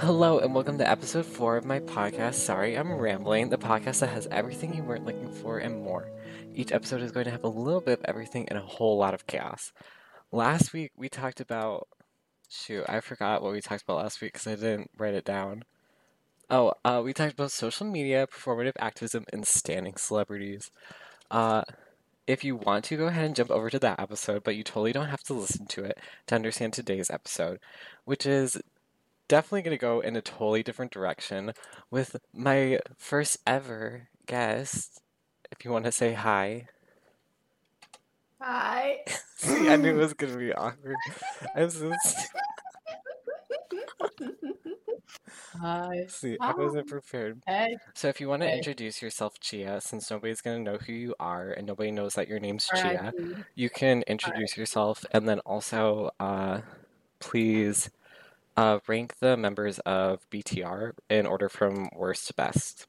Hello, and welcome to episode four of my podcast. Sorry, I'm rambling. The podcast that has everything you weren't looking for and more. Each episode is going to have a little bit of everything and a whole lot of chaos. Last week, we talked about. Shoot, I forgot what we talked about last week because I didn't write it down. Oh, uh, we talked about social media, performative activism, and standing celebrities. Uh, if you want to, go ahead and jump over to that episode, but you totally don't have to listen to it to understand today's episode, which is definitely going to go in a totally different direction with my first ever guest. If you want to say hi. Hi. See, I knew it was going to be awkward. I'm so Hi. See, I wasn't prepared. Hey. So if you want to Hey. introduce yourself, Chia, since nobody's going to know who you are and nobody knows that your name's Chia, right. you can introduce yourself and then also uh, please uh, rank the members of BTR in order from worst to best.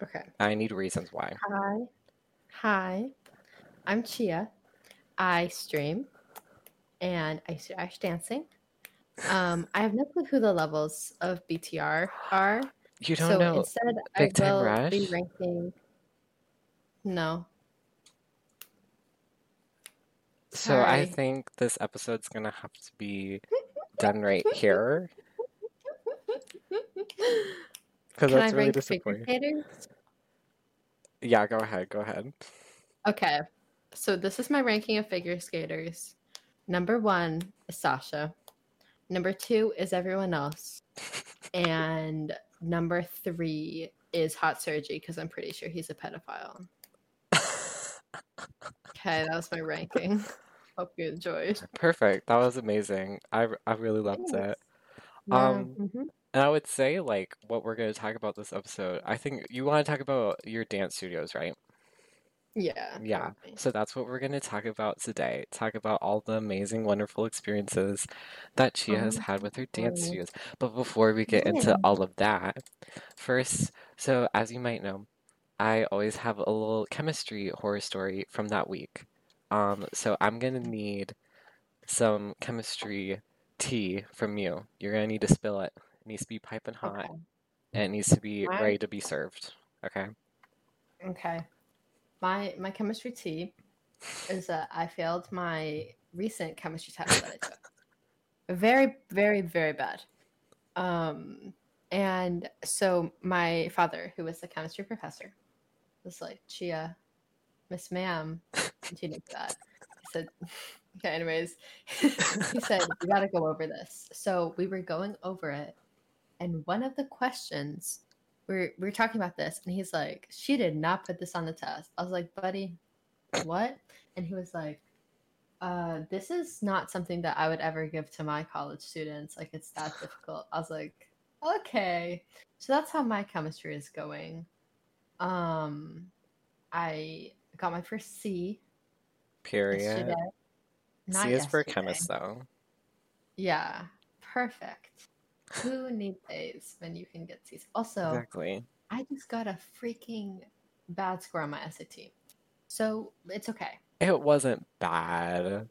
Okay. I need reasons why. Hi. Hi. I'm Chia. I stream and I do Irish dancing. Um, I have no clue who the levels of BTR are. You don't so know. instead Big I Time will be Rush? ranking No. So I think this episode's gonna have to be done right here because Can I that's really disappointing. Yeah, go ahead. Go ahead. Okay. So this is my ranking of figure skaters. Number one is Sasha. Number two is everyone else. And number three is Hot Surgery because I'm pretty sure he's a pedophile. Okay, that was my ranking. Hope you enjoyed. Perfect. That was amazing. I I really loved Thanks. it. Yeah, Um, mhm. And I would say like what we're gonna talk about this episode. I think you want to talk about your dance studios, right? yeah, Yeah. probably. So that's what we're going to talk about today. Talk about all the amazing, wonderful experiences that Chia has Oh, had with her dance studios. But before we get into all of that, first, so as you might know, I always have a little chemistry horror story from that week. Um, so I'm to need some chemistry tea from you. You're to need to spill it. It needs to be piping hot Okay. and it needs to be Alright. ready to be served. Okay? Okay. My my chemistry tea is that I failed my recent chemistry test that I took. Very, very, very bad. Um, and so my father, who was the chemistry professor, was like, Chia, Miss Ma'am, and she knew that. I said, okay, anyways, he said, we got to go over this. So we were going over it. And one of the questions we're we we're talking about this, and he's like, "She did not put this on the test." I was like, "Buddy, what?" And he was like, "Uh, this is not something that I would ever give to my college students. Like, it's that difficult." I was like, "Okay." So that's how my chemistry is going. Um, I got my first C Period. yesterday. Not C is for yesterday. chemist, though. Yeah, perfect. Who needs A's when you can get C's? Also, Exactly. I just got a freaking bad score on my SAT. So it's okay. It wasn't bad.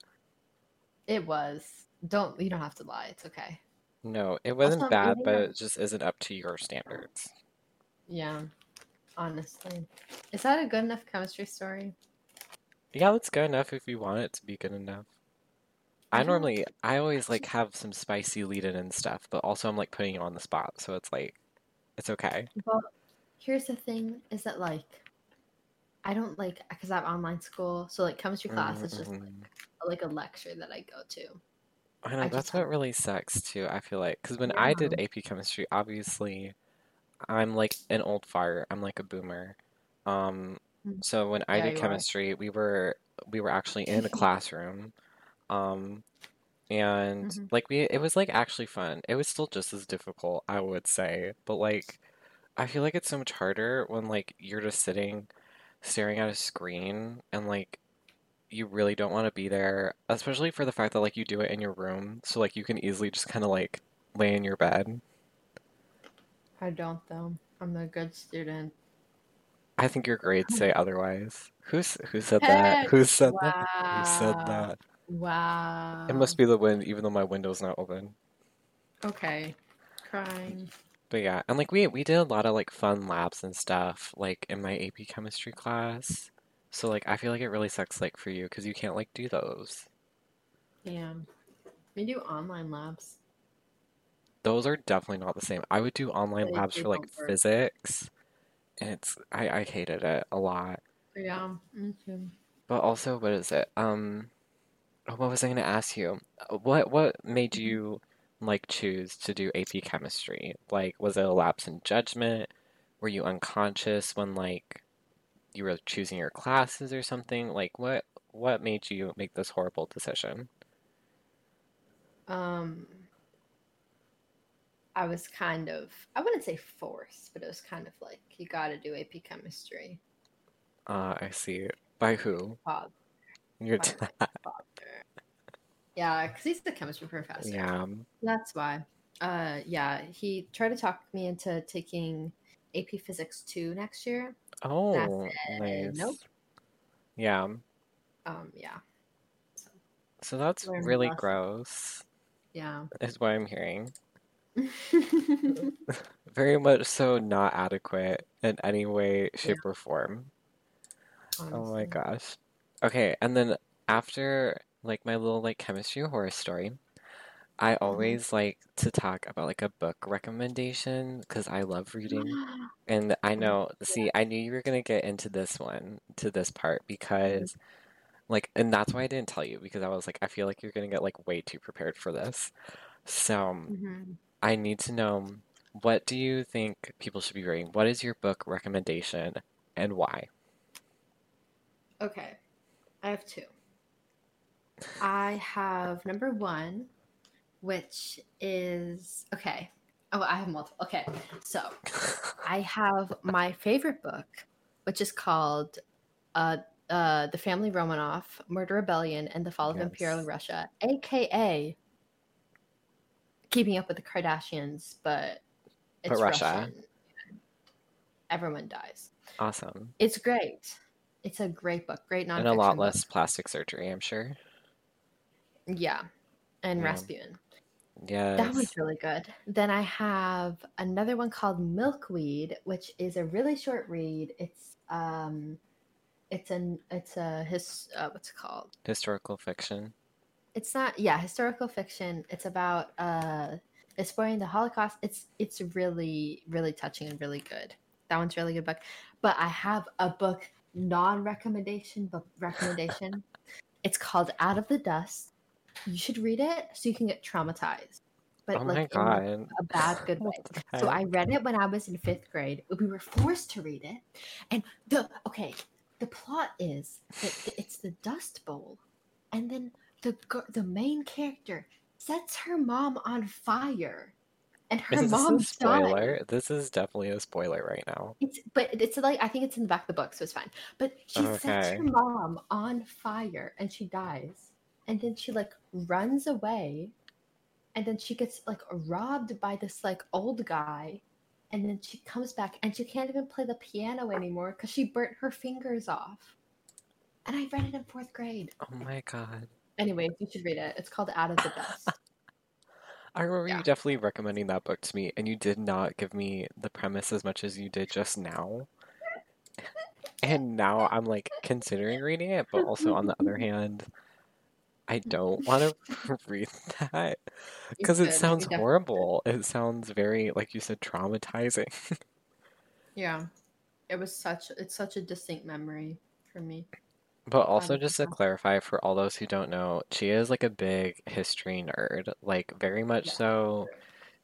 It was. Don't you don't have to lie. It's okay. No, it wasn't I'm bad, but it just isn't up to your standards. Yeah. Honestly. Is that a good enough chemistry story? Yeah, it's good enough if you want it to be good enough. I normally, I always like have some spicy lead in and stuff, but also I'm like putting you on the spot, so it's like, it's okay. Well, here's the thing is that like I don't like because I have online school, so like chemistry class is just like, Mhm. like a lecture that I go to. I know I that's what really sucks too. I feel like because when I did AP chemistry, obviously, I'm like an old fart. I'm like a boomer. Um, Mm. so when I Yeah, did you are. chemistry, we were we were actually in a classroom, um, and Mhm. like we it was like actually fun. It was still just as difficult, I would say, but like I feel like it's so much harder when like you're just sitting staring at a screen and like you really don't want to be there, especially for the fact that like you do it in your room, so like you can easily just kind of like lay in your bed. I don't though. I'm a good student. I think your grades say otherwise. Who's who said that? Who said that? Who said Wow. that? Wow. It must be the wind, even though my window's not open. Okay. crying. But yeah, and like we we did a lot of like fun labs and stuff like in my AP chemistry class. So like I feel like it really sucks like for you because you can't like do those. Yeah. We do online labs. Those are definitely not the same. I would do online labs for like physics, and it's I I hated it a lot. Yeah. Too. But also, what is it? Um, oh, what was I going to ask you? What what made Mm-hmm. you like choose to do AP chemistry? Like, was it a lapse in judgment? Were you unconscious when like you were choosing your classes or something? Like, what what made you make this horrible decision? Um, I was kind of, I wouldn't say forced, but it was kind of like, you got to do AP chemistry. Uh, I see. By who? Father, Your dad. Yeah, because he's the chemistry professor. Yeah. That's why. Uh, yeah, he tried to talk me into taking AP Physics 2 next year. Oh, said nice. nope. Yeah. Um, yeah. So, So that's really gross, yeah. is what I'm hearing. Very much so not adequate in any way, shape, or form. Oh my gosh. Okay, and then after like my little like chemistry horror story, I mm-hmm. always like to talk about like a book recommendation because I love reading. And I know, see, I knew you were gonna get into this one, to this part because mm-hmm. like and that's why I didn't tell you because I was like I feel like you're gonna get like way too prepared for this. So Mhm. I need to know what do you think people should be reading? What is your book recommendation and why? Okay, I have two. I have number one, which is okay. Oh, I have multiple. Okay, so I have my favorite book, which is called uh, uh, "The Family Romanov: Murder Rebellion and the Fall of Imperial Russia," aka Keeping Up with the Kardashians, but But it's Russia. Russian. Everyone dies. Awesome. It's great. It's a great book. Great nonfiction And a lot book. less plastic surgery, I'm sure. Yeah. And Yeah. Rasputin. Yes. That was really good. Then I have another one called Milkweed, which is a really short read. It's um it's an it's a his uh, what's it called? Historical fiction. It's not yeah, historical fiction. It's about uh exploring the Holocaust. It's it's really really touching and really good. That one's a really good book. But I have a book non-recommendation but recommendation. it's called Out of the Dust. You should read it so you can get traumatized. But Oh like in a bad good way. So? I read it when I was in fifth grade. We were forced to read it, and the okay, the plot is that it's the Dust Bowl, and then the the main character sets her mom on fire, and her Is this mom a dies. spoiler? This is definitely a spoiler right now. It's but it's like I think it's in the back of the book, so it's fine. But she sets her mom on fire and she dies. And then she like runs away and then she gets like robbed by this like old guy. And then she comes back and she can't even play the piano anymore because she burnt her fingers off. And I read it in fourth grade. Oh my God. Anyways, you should read it. It's called Out of the Dust. I remember Yeah. you definitely recommending that book to me, and you did not give me the premise as much as you did just now. And now I'm like considering reading it, but also on the other hand, I don't want to read that because it sounds horrible. It sounds very, like you said, traumatizing. Yeah. It was such it's such a distinct memory for me. But also, just to clarify for all those who don't know, Chia is like a big history nerd, like very much Yeah. so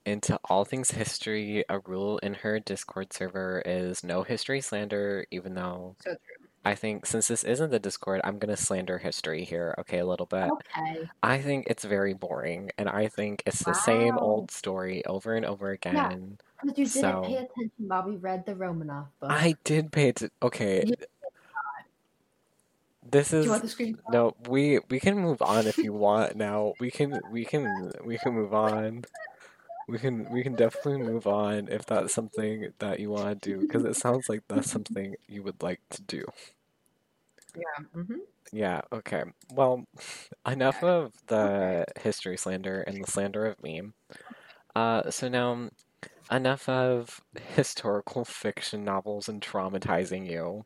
into all things history. A rule in her Discord server is no history slander, even though So. I think since this isn't the Discord, I'm gonna slander history here, okay, a little bit. Okay. I think it's very boring, and I think it's the same old story over and over again. Yeah. Because you didn't pay attention while we read the Romanov book. I did pay attention. Okay, You- this Do you is want the screenshot? no. We we can move on if you want. Now we can we can we can move on. We can we can definitely move on if that's something that you want to do because it sounds like that's something you would like to do. Yeah. Mm-hmm. Yeah, okay. Well, enough of the history slander and the slander of me. Uh, so now, enough of historical fiction novels and traumatizing you.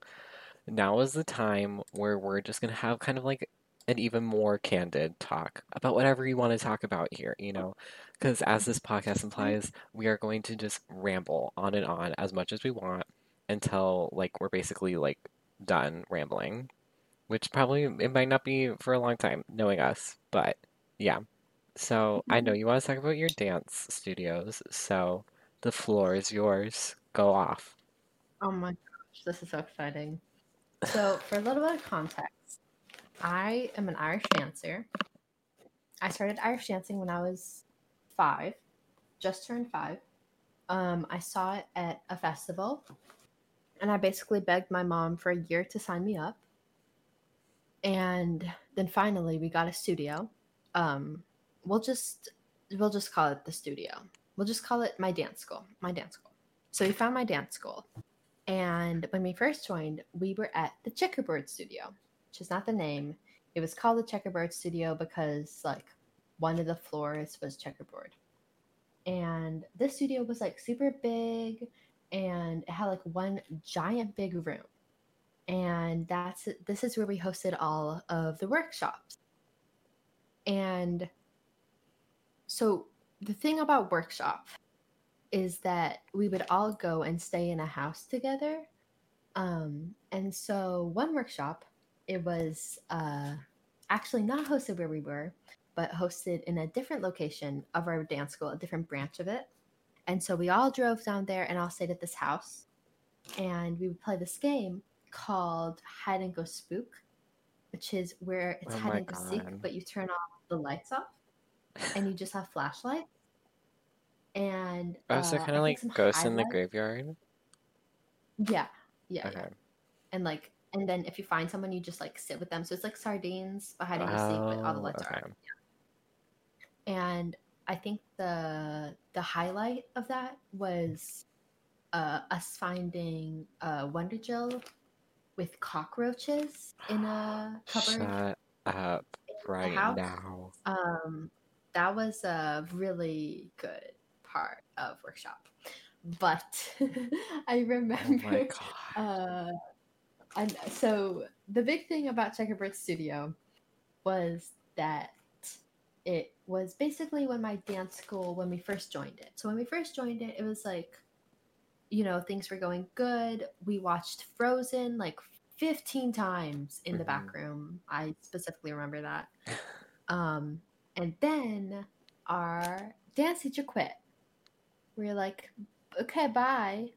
Now is the time where we're just gonna have kind of like an even more candid talk about whatever you want to talk about here, you know? Because as this podcast implies, we are going to just ramble on and on as much as we want until like we're basically like done rambling, which probably it might not be for a long time, knowing us, but yeah. So I know you want to talk about your dance studios, so the floor is yours. Go off. Oh my gosh, this is so exciting. So, for a little bit of context, I am an Irish dancer. I started Irish dancing when I was five, just turned five. Um, I saw it at a festival, and I basically begged my mom for a year to sign me up. And then finally, we got a studio. Um, we'll just we'll just call it the studio. We'll just call it my dance school. My dance school. So we found my dance school, and when we first joined, we were at the Checkerboard Studio, which is not the name. It was called the Checkerboard Studio because like one of the floors was checkerboard. And this studio was like super big and it had like one giant big room. And that's this is where we hosted all of the workshops. And so the thing about workshop is that we would all go and stay in a house together. Um, and so one workshop, it was uh, actually not hosted where we were, but hosted in a different location of our dance school, a different branch of it. And so we all drove down there and all stayed at this house. And we would play this game called Hide and Go Spook, which is where it's Oh hide and go seek, but you turn off the lights off and you just have flashlights. And Oh, so uh, kind of like Ghosts in the Graveyard? Yeah, yeah, Okay. yeah. And like, and then if you find someone, you just like sit with them. So it's like sardines, but go seek, but all the Oh, lights are okay. on. and I think the the highlight of that was uh, us finding a Wonder Gel with cockroaches in a cupboard. Shut up right now. Um, that was a really good part of workshop, but I Oh remember. god. Uh, and so the big thing about Checkerboard Studio was that it was basically when my dance school when we first joined it. So when we first joined it, it was like, you know, things were going good. We watched Frozen like 15 times in the Mhm. back room. I specifically remember that. Um, and then our dance teacher quit. We were like, okay, bye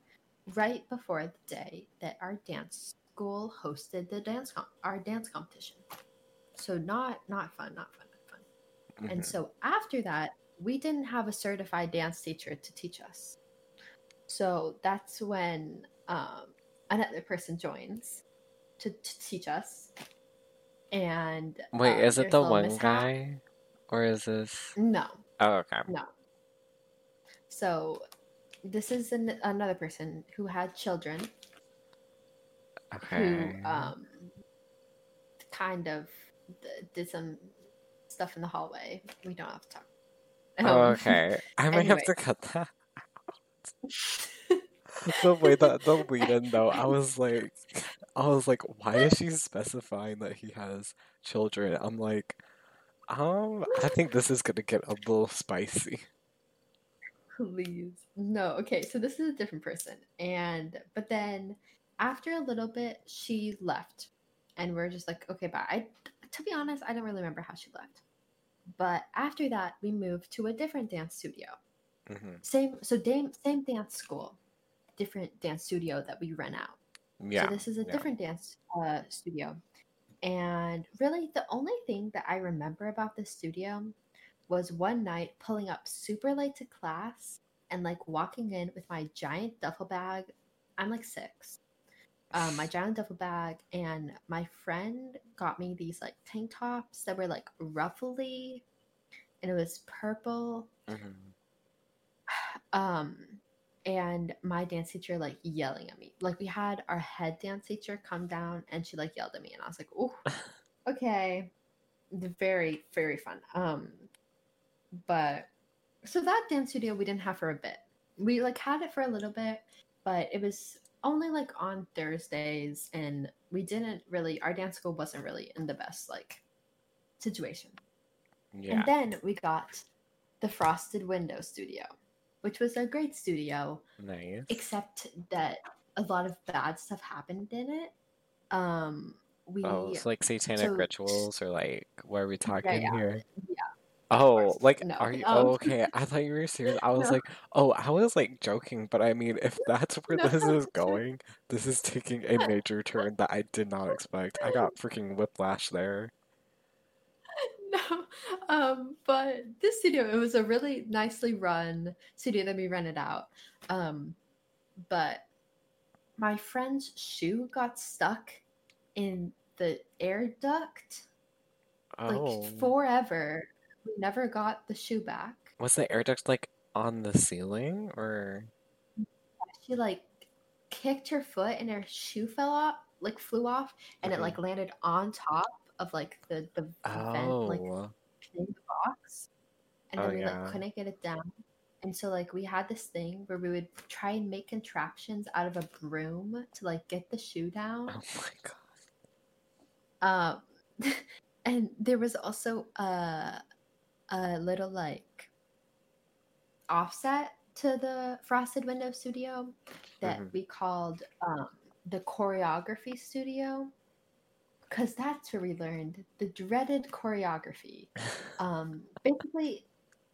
right before the day that our dance school hosted the dance com- our dance competition. So not not fun, not fun, not fun. And Mhm. so after that, we didn't have a certified dance teacher to teach us. So that's when um, another person joins to, to teach us. And Wait, uh, is it the one mishap. guy? Or is this. No, Oh, okay. no. So this is an, another person who had children Okay. who um, kind of did some stuff in the hallway. We don't have to talk. Oh, Um, okay. I might have to cut that. the way that the lead in though, I was like, I was like, why is she specifying that he has children? I'm like, um, I think this is gonna get a little spicy. Please. No, okay, so this is a different person. And but then after a little bit she left. And we're just like, okay, bye. I to be honest, I don't really remember how she left. But after that, we moved to a different dance studio. hmm Same so dame, same dance school, different dance studio that we rent out. Yeah. So this is a yeah. different dance uh, studio. And really, the only thing that I remember about this studio was one night pulling up super late to class and like walking in with my giant duffel bag. I'm like six. Um, my giant duffel bag, and my friend got me these like tank tops that were like ruffly, and it was purple Mhm. um and my dance teacher like yelling at me like we had our head dance teacher come down and she like yelled at me and i was like oh okay very very fun um but so that dance studio we didn't have for a bit. We like had it for a little bit, but it was only like on Thursdays and we didn't really our dance school wasn't really in the best like situation. Yeah. And then we got the Frosted Window Studio, which was a great studio, Nice. except that a lot of bad stuff happened in it. Um, we Oh, it's like satanic so- rituals or like what are we talking yeah. here? Yeah. Oh, like No, are you? um, oh, okay. I thought you were serious. I was No. like, oh, I was like joking, but I mean, if that's where No. this is going, this is taking a major turn that I did not expect. I got freaking whiplash there. no, um, but this studio it was a really nicely run studio that we rented out. Um, but my friend's shoe got stuck in the air duct Oh, like forever. We never got the shoe back. was the air duct like on the ceiling or? She like kicked her foot and her shoe fell off, like flew off, and Mhm. it like landed on top of like the the vent, like Oh, in the box. And then Oh, we yeah. like couldn't get it down. And so like we had this thing where we would try and make contraptions out of a broom to like get the shoe down. oh my god. Um, and there was also a a little like offset to the Frosted Window Studio that Mhm. we called um, the choreography studio because that's where we learned the dreaded choreography. Um, basically,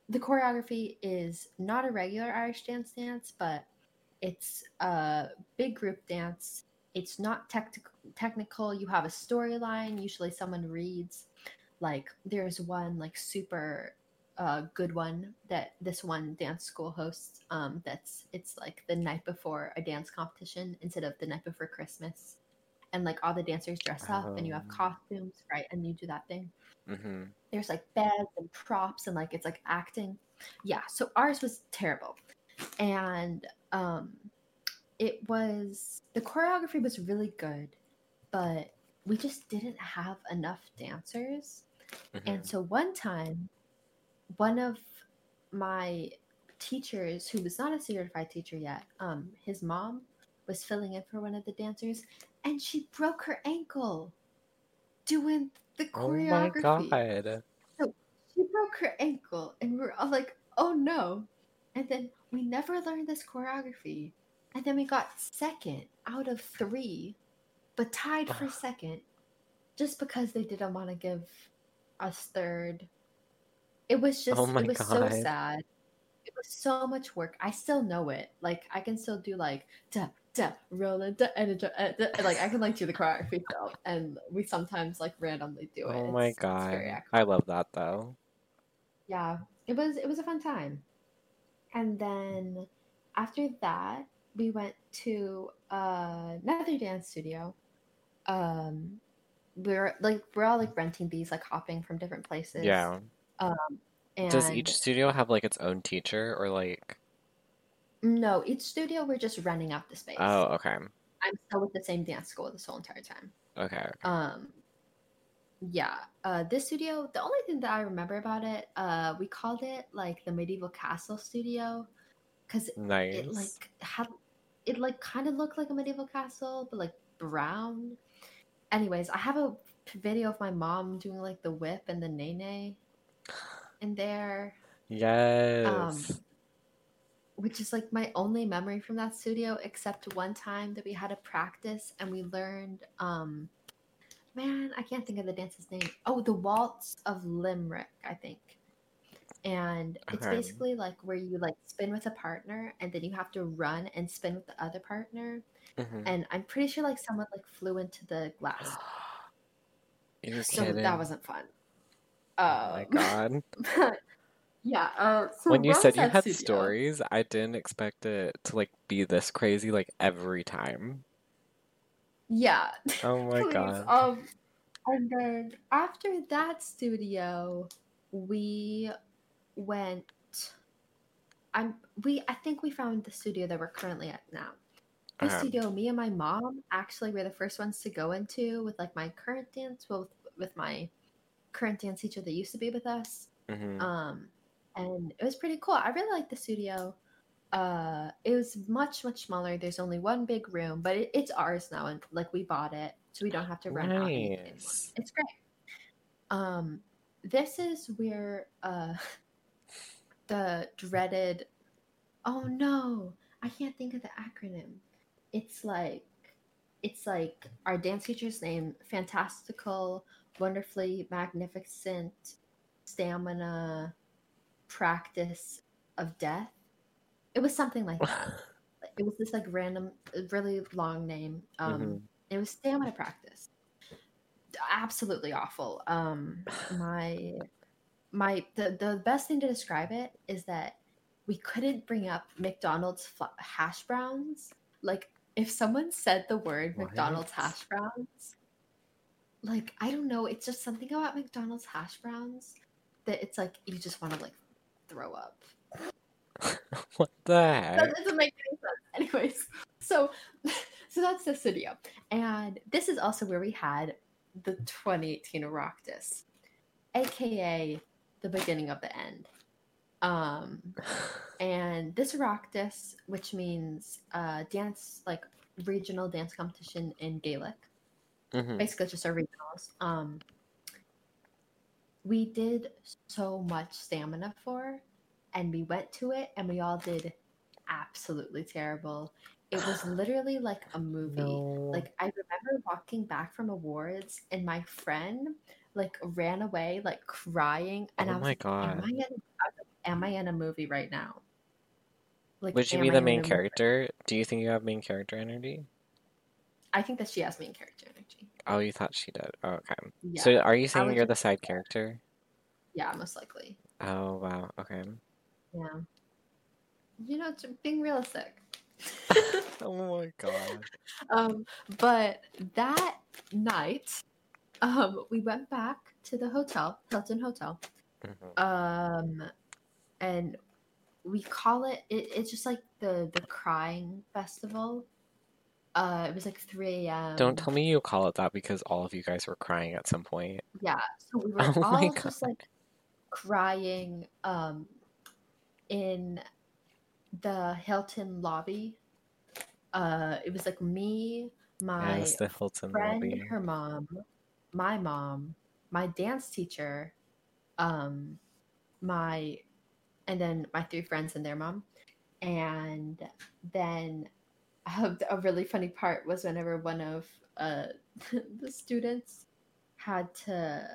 the choreography is not a regular Irish dance dance, but it's a big group dance. It's not tec- technical. You have a storyline. Usually, someone reads. Like, there's one like super uh, good one that this one dance school hosts. Um, that's it's like the night before a dance competition instead of the night before Christmas, and like all the dancers dress up and you have Oh. costumes, right? And you do that thing hmm there's like beds and props and like it's like acting yeah so ours was terrible and um it was the choreography was really good but we just didn't have enough dancers hmm and so one time one of my teachers who was not a certified teacher yet um his mom was filling in for one of the dancers and she broke her ankle doing the choreography. Oh my god. she broke her ankle and we're all like oh no and then we never learned this choreography and then we got second out of three but tied for second just because they didn't want to give us third. It was just Oh it was so sad. It was so much work. I still know it. Like i can still do like da da roll da, and uh, like i can like do the choreography still and we sometimes like randomly do it. Oh my It's- it's god. very I love that though. yeah. It was it was a fun time. And then after that we went to uh, another dance studio. Um we're like we're all like renting these like hopping from different places Yeah. and Does each studio have like its own teacher or like no each studio we're just renting out the space Oh, okay. i'm still with the same dance school this whole entire time Okay. okay. um yeah uh this studio the only thing that i remember about it uh we called it like the medieval castle studio because Nice. it like had it like kind of looked like a medieval castle but like brown anyways i have a video of my mom doing like the whip and the nae nae in there. Yes. um, which is like my only memory from that studio except one time that we had a practice and we learned um man i can't think of the dance's name. Oh the walls of limerick i think and it's Okay. basically like where you like spin with a partner and then you have to run and spin with the other partner Mhm. and i'm pretty sure like someone like flew into the glass You're so kidding. that wasn't fun Oh my Um, god. yeah uh, so when you said you had studio? stories, I didn't expect it to like be this crazy like every time. yeah Oh my god. Um, and then after that studio, we went. I'm we. I think we found the studio that we're currently at now. This Okay. studio, me and my mom actually were the first ones to go into with like my current dance, well, with, with my current dance teacher that used to be with us. Mhm. Um, and it was pretty cool. I really liked the studio. Uh, it was much much smaller. There's only one big room, but it, it's ours now, and like we bought it, so we don't have to rent out anymore. Nice. It's great. Um, this is where uh, the dreaded. Oh no, I can't think of the acronym. It's like, it's like our dance teacher's name, fantastical, wonderfully magnificent, stamina, practice of death. It was something like that. It was this like random, really long name. Um, Mhm. It was stamina practice. Absolutely awful. Um, my my the the best thing to describe it is that we couldn't bring up McDonald's fl- hash browns. Like if someone said the word What? McDonald's hash browns, like I don't know, it's just something about McDonald's hash browns that it's like you just want to like throw up. what the heck? That doesn't make any sense. Anyways, so so that's the studio, and this is also where we had the 2018 Oireachtas, aka the beginning of the end. Um, and this Oireachtas, which means uh, dance like regional dance competition in Gaelic, Mhm. basically just our regionals. Um, we did so much stamina for, and we went to it, and we all did absolutely terrible. It was literally like a movie. No. Like I remember walking back from awards, and my friend like ran away, like crying, and Oh I was my like, "Am I God. in? I like, Am I in a movie right now?" Like, Would you be the a main movie? character? Do you think you have main character energy? I think that she has main character energy. Oh, you thought she did. Oh, okay. Yeah, So are you saying you're the side character? yeah, most likely. Oh, wow. Okay. Yeah. You know, it's being realistic. oh my god. um, but that night, um, we went back to the hotel, Hilton Hotel. Mhm. Um, and we call it, it it's just like the the crying festival. Uh, it was like 3 a.m. Don't tell me you call it that because all of you guys were crying at some point. Yeah, so we were Oh my all just like crying um in the Hilton lobby. Uh it was like me, my yes, the Hilton friend, lobby. her mom, my mom, my dance teacher, um my and then my three friends and their mom. And then uh, a really funny part was whenever one of uh, the students had to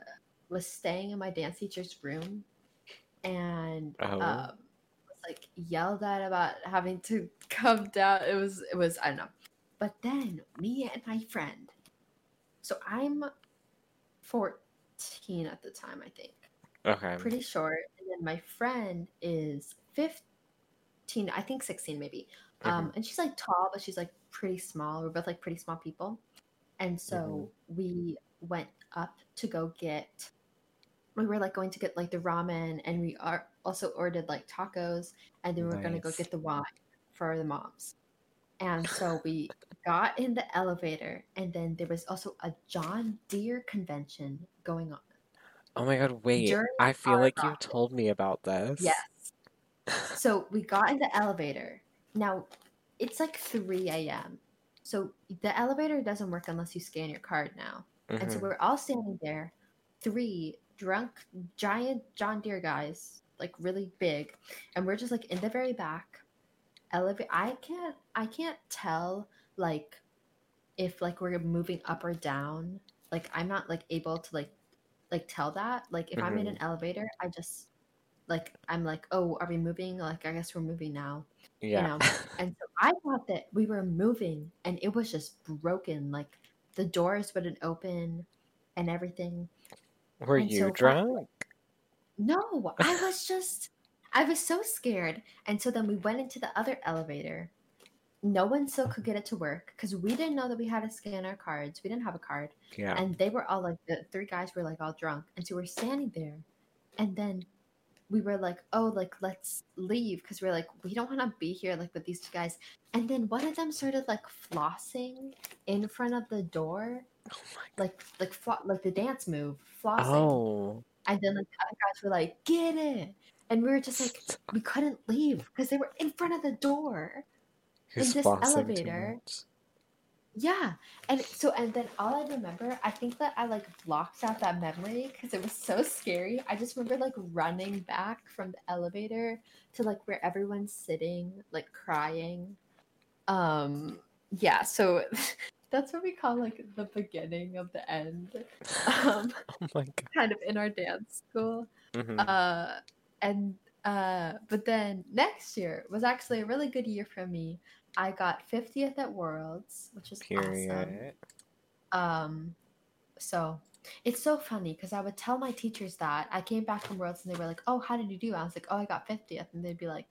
was staying in my dance teacher's room and Oh. um, was like yelled at about having to come down. It was it was I don't know. But then me and my friend, so I'm 14 at the time, I think Okay. pretty short. And then my friend is 15, I think 16 maybe. Um, and she's like tall, but she's like pretty small. We're both like pretty small people. And so we went up to go get, we were like going to get like the ramen and we are also ordered like tacos and then we were going to go get the wine for the moms. And so we got in the elevator and then there was also a John Deere convention going on. Oh my god, wait. During I feel like you told me about this. Yes. So we got in the elevator. Now it's like 3 a.m. So the elevator doesn't work unless you scan your card now. And so Mhm. we're all standing there, three drunk, giant John Deere guys, like really big, and we're just like in the very back. Elevator. I can't. I can't tell like if like we're moving up or down. Like I'm not like able to like like tell that. Like if I'm in an mm-hmm. elevator, I just like I'm like, oh, are we moving? Like I guess we're moving now Yeah. you know, and so I thought that we were moving and it was just broken. Like the doors wouldn't open and everything. Were and you so- drunk? No, I was just, I was so scared. And so then we went into the other elevator. No one still could get it to work because we didn't know that we had to scan our cards. We didn't have a card. Yeah. And they were all like, the three guys were like all drunk. And so we're standing there. And then we were like, oh, like, let's leave because we're like, we don't want to be here like with these two guys. And then one of them started like flossing in front of the door, Oh like, like, flo- like the dance move, flossing. Oh. And then like, the other guys were like, get it. And we were just like we couldn't leave because they were in front of the door. You're in this elevator. Yeah, and so and then all I remember, I think that I like blocked out that memory because it was so scary. I just remember like running back from the elevator to like where everyone's sitting, like crying. Um, yeah, so that's what we call like the beginning of the end. Um, Oh my god. kind of in our dance school. Mhm. Uh, and uh, but then next year was actually a really good year for me. I got 50th at Worlds, which is awesome. Period. Um, so it's so funny because I would tell my teachers that I came back from Worlds and they were like, "Oh, how did you do?" I was like, "Oh, I got 50th," and they'd be like,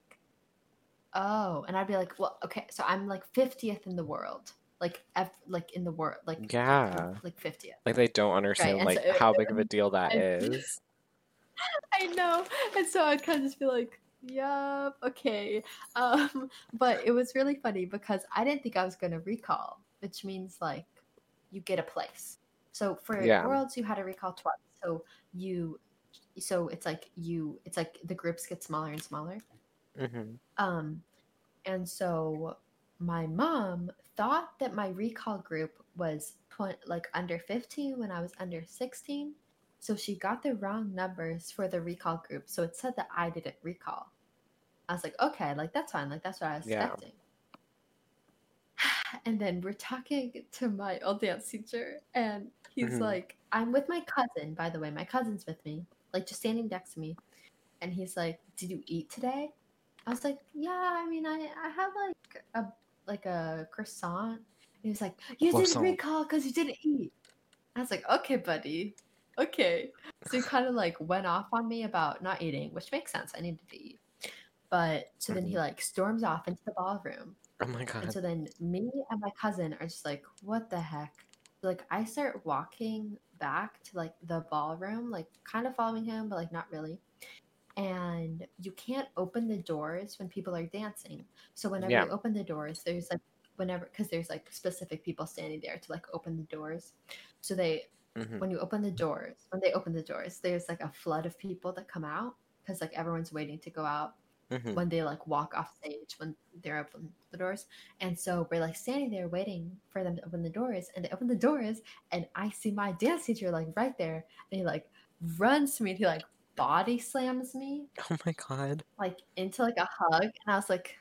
"Oh," and I'd be like, "Well, okay, so I'm like 50th in the world, like F, like in the world, like Yeah. like 50th." Like they don't understand and like so- how big of a deal that and- is. I know. And so I'd kind of just be like, yup, okay. Um, but it was really funny because I didn't think I was going to recall, which means like you get a place. So for Yeah. Worlds, you had to recall twice. So you, so it's like you, it's like the groups get smaller and smaller. hmm Um, and so my mom thought that my recall group was tw- like under 15 when I was under 16. So she got the wrong numbers for the recall group. So it said that I didn't recall. I was like, okay, like that's fine. Like that's what I was Yeah. expecting. And then we're talking to my old dance teacher, and he's Mhm. like, I'm with my cousin, by the way. My cousin's with me, like just standing next to me. And he's like, Did you eat today? I was like, yeah, I mean, I, I had like a like a croissant. And he was like, you Croissant. didn't recall because you didn't eat. I was like, okay, buddy, okay. So he kind of like went off on me about not eating, which makes sense. I needed to eat. But so then he mm-hmm. like storms off into the ballroom, Oh my and god. so then me and my cousin are just like, what the heck? Like I start walking back to like the ballroom, like kind of following him, but like not really. And you can't open the doors when people are dancing. So whenever Yeah. you open the doors, there's like whenever because there's like specific people standing there to like open the doors. So they Mhm. when you open the doors, when they open the doors, there's like a flood of people that come out because like everyone's waiting to go out Mhm. when they like walk off stage when they're open the doors. And so we're like standing there waiting for them to open the doors. And they open the doors and I see my dance teacher like right there. And he like runs to me and he like body slams me Oh my god. like into like a hug. And I was like,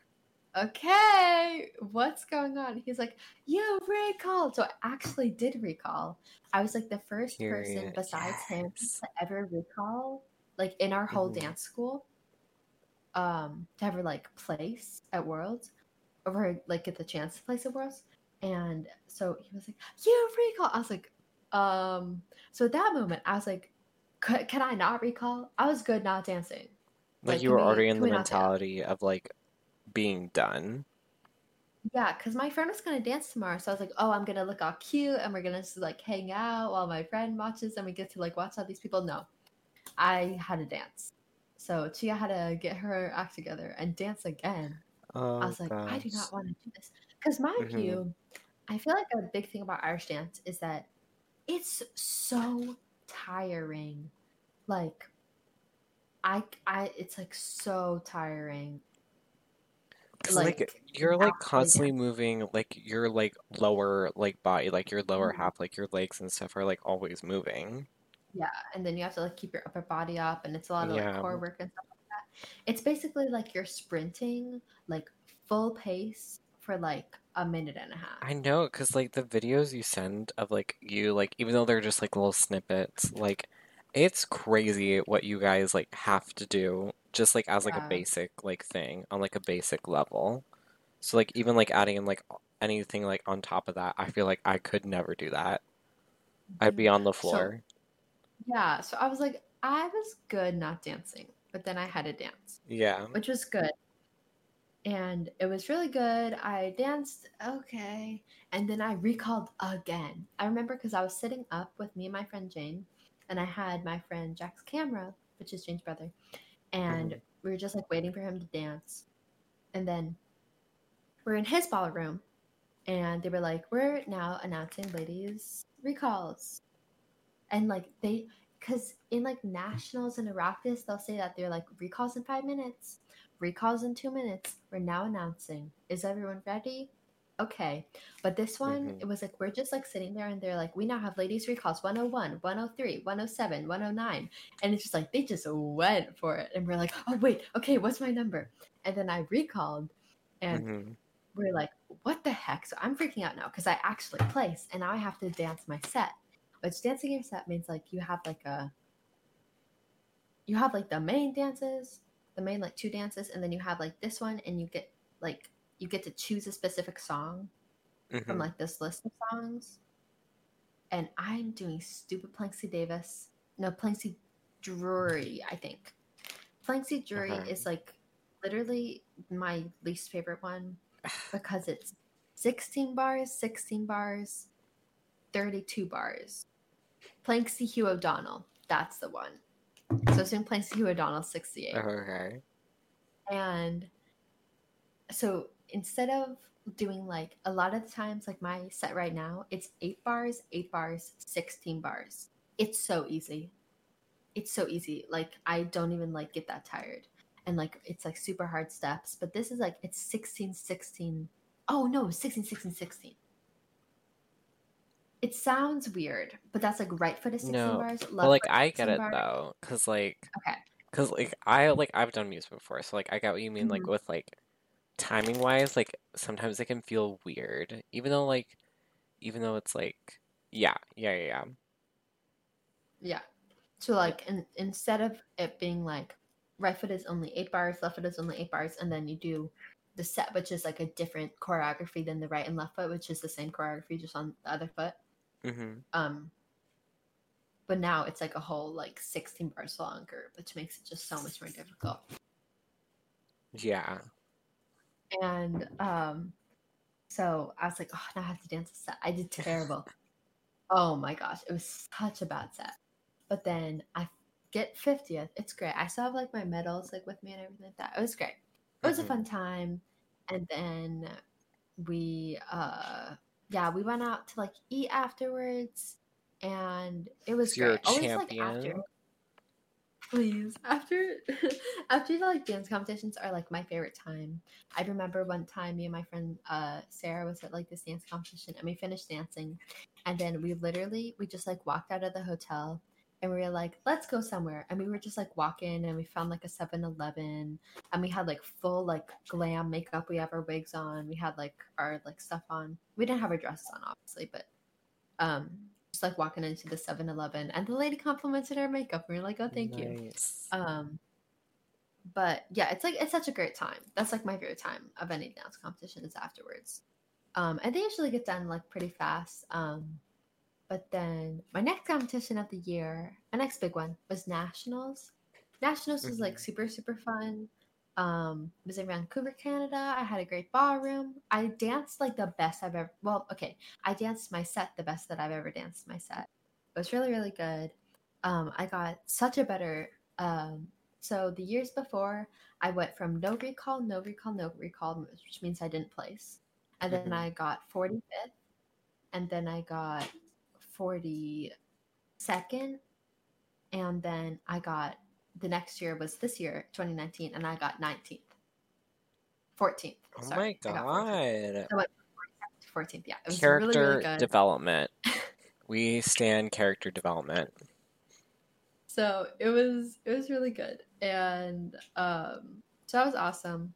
okay, what's going on? He's like, you recalled. So I actually did recall. I was like the first person Period. besides him to ever recall, like in our whole Mhm. dance school, um, to ever like place at Worlds, or like get the chance to place at Worlds. And so he was like, "You recall?" I was like, um. So at that moment, I was like, "Can I not recall?" I was good not dancing. Like Like, you were we- already in the we not do that? mentality of like being done. Yeah, because my friend was gonna dance tomorrow, so I was like, "Oh, I'm gonna look all cute, and we're gonna just like hang out while my friend watches, and we get to like watch all these people." No, I had to dance, so Chia had to get her act together and dance again. Oh, I was like, I do not want to do this because, mind Mhm. you, I feel like a big thing about Irish dance is that it's so tiring. Like, I, I, it's like so tiring. Like, like, you're like constantly moving like your like lower like body like your lower Mhm. half like your legs and stuff are like always moving. Yeah, and then you have to like keep your upper body up, and it's a lot of Yeah. like core work and stuff like that. It's basically like you're sprinting like full pace for like a minute and a half. I know because like the videos you send of like you like even though they're just like little snippets like it's crazy what you guys like have to do just like as like a basic like thing on like a basic level. So like even like adding in like anything like on top of that, I feel like I could never do that. I'd be on the So- floor. Yeah, so I was like, I was good not dancing, but then I had to dance, Yeah. which was good. And it was really good. I danced okay. And then I recalled again. I remember because I was sitting up with me and my friend Jane, and I had my friend Jack's camera, which is Jane's brother. And uh-huh. we were just like waiting for him to dance. And then we're in his ballroom, and they were like, We're now announcing ladies' recalls. And like they because in like nationals and Oireachtas, they'll say that they're like recalls in five minutes, recalls in two minutes. We're now announcing. Is everyone ready? Okay. But this one, Mhm. it was like we're just like sitting there and they're like, we now have ladies recalls 101, 103, 107, 109. And it's just like they just went for it. And we're like, oh wait, okay, what's my number? And then I recalled and Mhm. we're like, what the heck? So I'm freaking out now because I actually placed and now I have to dance my set. Which dancing your set means like you have like a you have like the main dances, the main like two dances, and then you have like this one and you get like you get to choose a specific song from Mhm. like this list of songs. And I'm doing stupid Planxty Davis. No, Planxty Drury, I think. Planxty Drury Uh-huh. is like literally my least favorite one because it's 16 bars, 16 bars, 32 bars. Planxty Hugh O'Donnell, that's the one. So it's in Planxty Hugh O'Donnell 68. Okay. And so instead of doing like a lot of the times, like my set right now, it's eight bars, eight bars, 16 bars. It's so easy. It's so easy. Like I don't even like get that tired. And like it's like super hard steps. But this is like it's 16, 16. Oh no, 16, 16, 16. It sounds weird, but that's like right foot is 16 No, bars. Left But like I get it though, cause like, Okay. cause like I like I've done music before, so like I get what you mean. Like Mhm. with like timing wise, like sometimes it can feel weird, even though like, even though it's like, yeah, yeah, yeah, yeah. Yeah. So like in, instead of it being like right foot is only eight bars, left foot is only eight bars, and then you do the set, which is like a different choreography than the right and left foot, which is the same choreography just on the other foot. hmm Um, but now it's like a whole like sixteen bars longer, which makes it just so much more difficult. Yeah. And um, so I was like, oh, now I have to dance a set. I did terrible. oh my gosh, it was such a bad set. But then I get 50th. It's great. I still have like my medals like with me and everything like that. It was great. It was Mhm. a fun time. And then we uh yeah, we went out to like eat afterwards and it was So great. Always like after. Please. After after the like dance competitions are like my favorite time. I remember one time me and my friend uh sarah was at like this dance competition and we finished dancing. And then we literally we just like walked out of the hotel and we were like let's go somewhere. And we were just like walking and we found like a 7-eleven and we had like full like glam makeup we have our wigs on. We had like our like stuff on. We didn't have our dresses on obviously but um just like walking into the 7-eleven and the lady complimented our makeup and we were like oh thank you. Um but yeah it's like it's such a great time. That's like my favorite time of any dance competition is afterwards. Um and they usually get done like pretty fast. Um but then my next competition of the year my next big one was nationals. Nationals was like Mhm. super super fun um was in vancouver canada. I had a great ballroom. I danced like the best i've ever well okay i danced my set the best that i've ever danced my set. It was really really good. Um i got such a better um so the years before i went from no recall no recall no recall which means i didn't place. And then Mhm. i got 45th and then i got 42nd and then i got the next year was this year 2019 and i got 19th 14th Oh sorry, my I got 14th. god. 14th yeah it was Character really really good development. We stand character development. so it was it was really good and um so that was awesome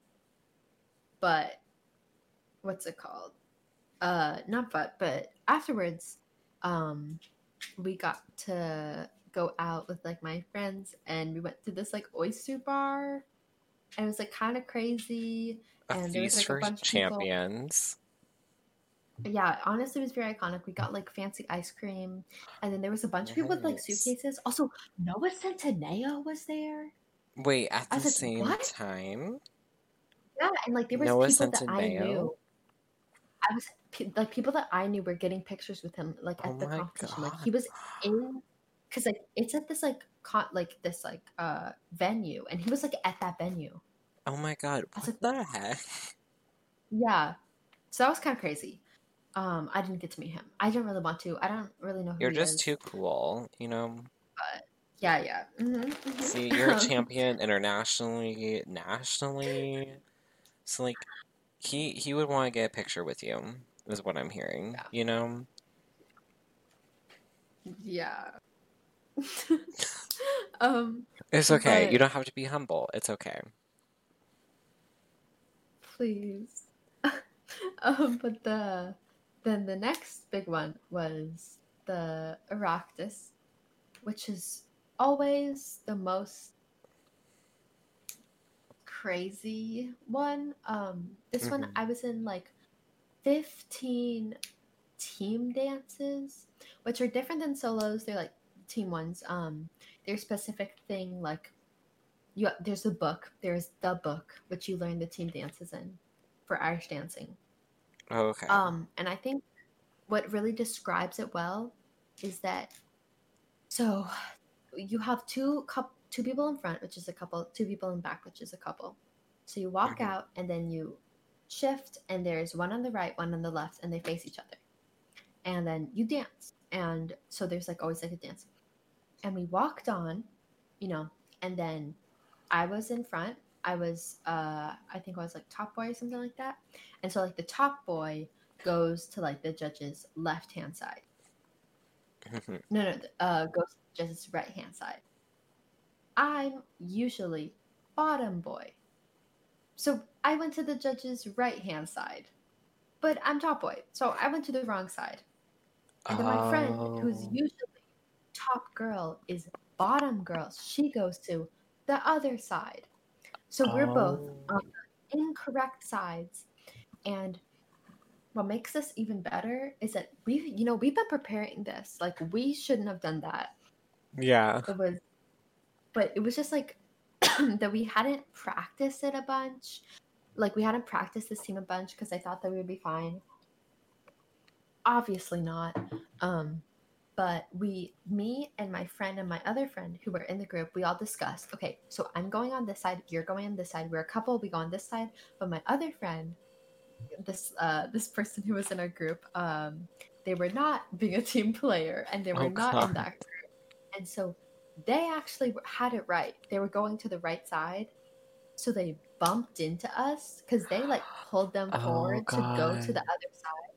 but what's it called uh not but but afterwards um we got to go out with like my friends and we went to this like oyster bar and it was like kind of crazy A And there was, like, a bunch of people- champions. yeah honestly it was very iconic we got like fancy ice cream and then there was a bunch of people with like suitcases also noah centineo was there Wait, at the like, same "What?" time? Yeah, and like there was Noah people that I knew. I was like people that I knew were getting pictures with him like at Oh the competition. god. Like he was in because like it's at this like con like this like uh venue, and he was like at that venue. Oh my god. I was What the heck? Yeah, so that was kind of crazy. Um, I didn't get to meet him. I didn't really want to. I don't really know who You're just is. too cool, you know? Yeah, yeah. Mm-hmm, See, you're a champion internationally, nationally. So like, he he would want to get a picture with you. Is what I'm hearing. Yeah. You know. Yeah. um, It's okay. But- You don't have to be humble. It's okay. please. um, but the then the next big one was the Oireachtas, which is always the most crazy one. Um, this one Mhm. I was in like fifteen team dances, which are different than solos. They're like team ones. Um, they're specific thing like you. There's a book. There's the book which you learn the team dances in for Irish dancing. Okay. Um, and I think what really describes it well is that so you have two coup two people in front, which is a couple, two people in back, which is a couple. So you walk Mhm. out and then you shift, and there's one on the right, one on the left, and they face each other. And then you dance, and so there's like always like a dance. And we walked on, you know, and then I was in front. I was, uh, I think I was like top boy or something like that. And so like the top boy goes to like the judge's left hand side. No, no, uh, goes to the judge's right hand side. I'm usually bottom boy. So I went to the judge's right hand side. But I'm top boy. So I went to the wrong side. And then my friend, who's Oh. usually top girl, is bottom girl. She goes to the other side. So we're both Oh. on the incorrect sides. And what makes this even better is that we've, you know, we've been preparing this. Like, we shouldn't have done that. Yeah. It was, but it was just like that we hadn't practiced it a bunch. Like, we hadn't practiced this team a bunch because I thought that we would be fine. Obviously not. Um, but we, me and my friend and my other friend who were in the group, we all discussed. Okay, so I'm going on this side. You're going on this side. We're a couple. We go on this side. But my other friend, this uh, this person who was in our group, um, they were not being a team player, and they were Oh, not God. in that group. And so they actually had it right. They were going to the right side, so they bumped into us because they like pulled them Oh, forward to go to the other side.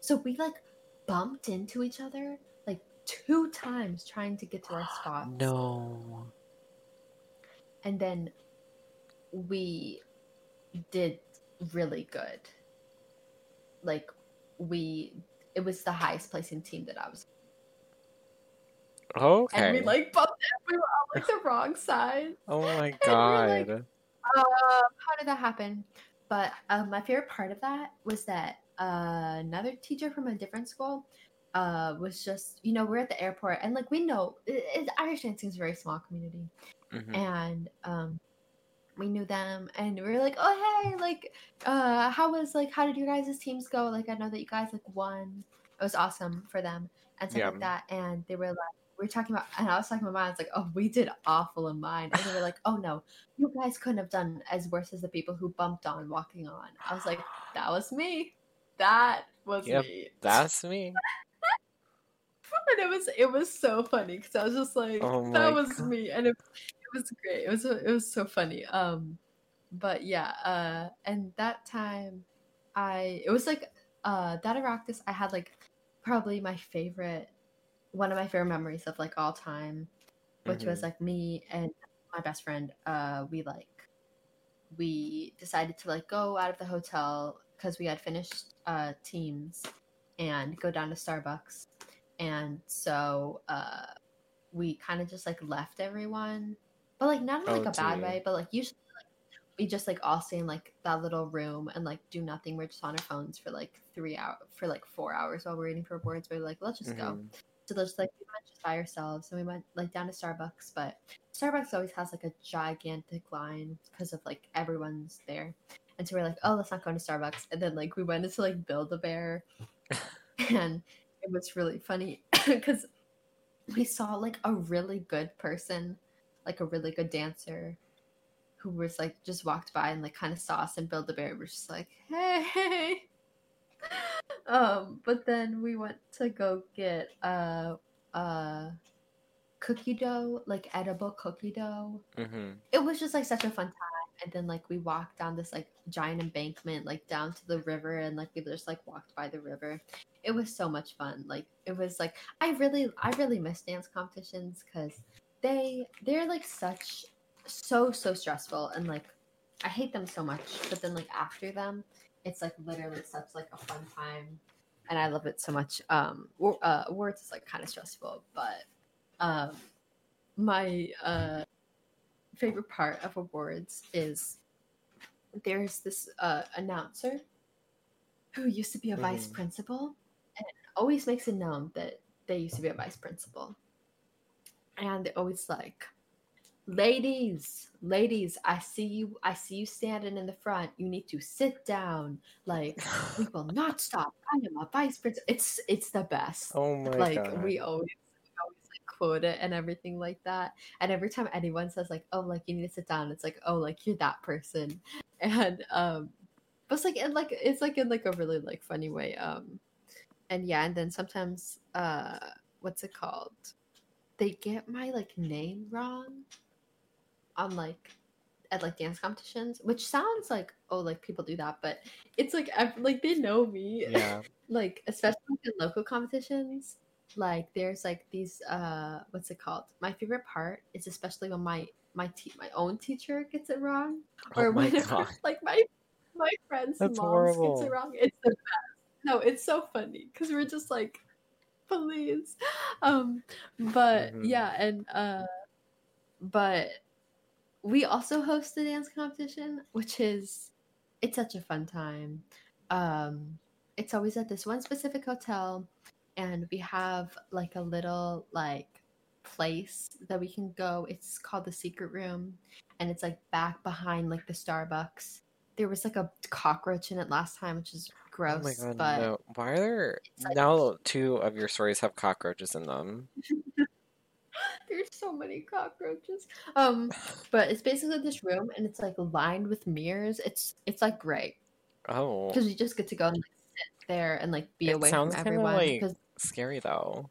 So we like bumped into each other two times trying to get to our spot. No. And then we did really good. Like we it was the highest placing team that I was Okay. and we like bumped we were on like the wrong side. oh my god. like- Um, how did that happen? But um, my favorite part of that was that uh, another teacher from a different school uh, was just, you know, we're at the airport and like we know it, it, Irish dancing is a very small community, Mhm. and um, we knew them, and we were like, oh hey, like, uh, how was like, how did your guys' teams go? Like, I know that you guys like won. It was awesome for them and stuff Yeah. like that, and they were like. we are talking about, and I was talking about mine. I was like, "Oh, we did awful in mine," and they were like, "Oh no, you guys couldn't have done as worse as the people who bumped on walking on. I was like, that was me. That was Yep, me. That's me. And it was it was so funny because I was just like, Oh that was God. me, and it, it was great. It was it was so funny. Um, but yeah, uh, and that time, I it was like uh that Oireachtas. I had like probably my favorite, one of my favorite memories of like all time, which was Mhm. like me and my best friend. Uh, we like we decided to like go out of the hotel because we had finished uh teams and go down to Starbucks. And so uh we kind of just like left everyone. But like not in Oh, like a bad dear. way, but like usually like, we just like all stay in like that little room and like do nothing. We're just on our phones for like three hours for like four hours while we're waiting for boards. We're like, let's just go. Mhm. So there's like we went just by ourselves and we went like down to Starbucks, but Starbucks always has like a gigantic line because of like everyone's there. And so we're like, oh, let's not go to Starbucks. And then like we went into like Build a Bear, and it was really funny because we saw like a really good person, like a really good dancer, who was like just walked by and like kind of saw us and Build a Bear. We're just like, hey. um, but then we went to go get uh uh cookie dough, like edible cookie dough. Mm-hmm. It was just like such a fun time. And then like we walked down this like giant embankment, like down to the river, and like we just like walked by the river. It was so much fun. Like it was like I really I really miss dance competitions because they they're like such so so stressful and like I hate them so much. But then like after them, it's like literally such like a fun time, and I love it so much. Um, uh, awards is like kind of stressful, but um, my uh favorite part of awards is there's this uh announcer who used to be a vice Mhm. principal and always makes it known that they used to be a vice principal. And they're always like ladies ladies i see you i see you standing in the front. You need to sit down. Like we will not stop. I am a vice principal it's it's the best. Oh my like god. always we always like quote it and everything like that and every time anyone says like oh like you need to sit down it's like oh like you're that person and um but it's like in like it's like in like a really like funny way um and yeah and then sometimes uh what's it called they get my like name wrong on like at like dance competitions which sounds like oh like people do that but it's like ev- like they know me yeah. like especially in local competitions like there's like these uh what's it called? My favorite part is especially when my my te- my own teacher gets it wrong Oh or god. like my my friends That's moms gets it wrong it's the best. No it's so funny because we're just like please. Um but Mhm. yeah and uh but we also host a dance competition which is it's such a fun time. Um it's always at this one specific hotel and we have like a little like place that we can go it's called the secret room and it's like back behind like the starbucks there was like a cockroach in it last time which is gross Oh my god, but no. Why are there like- now two of your stories have cockroaches in them? there's so many cockroaches um but it's basically this room and it's like lined with mirrors it's it's like great Oh. because you just get to go and like sit there and like be It away sounds from everyone like- because Scary though.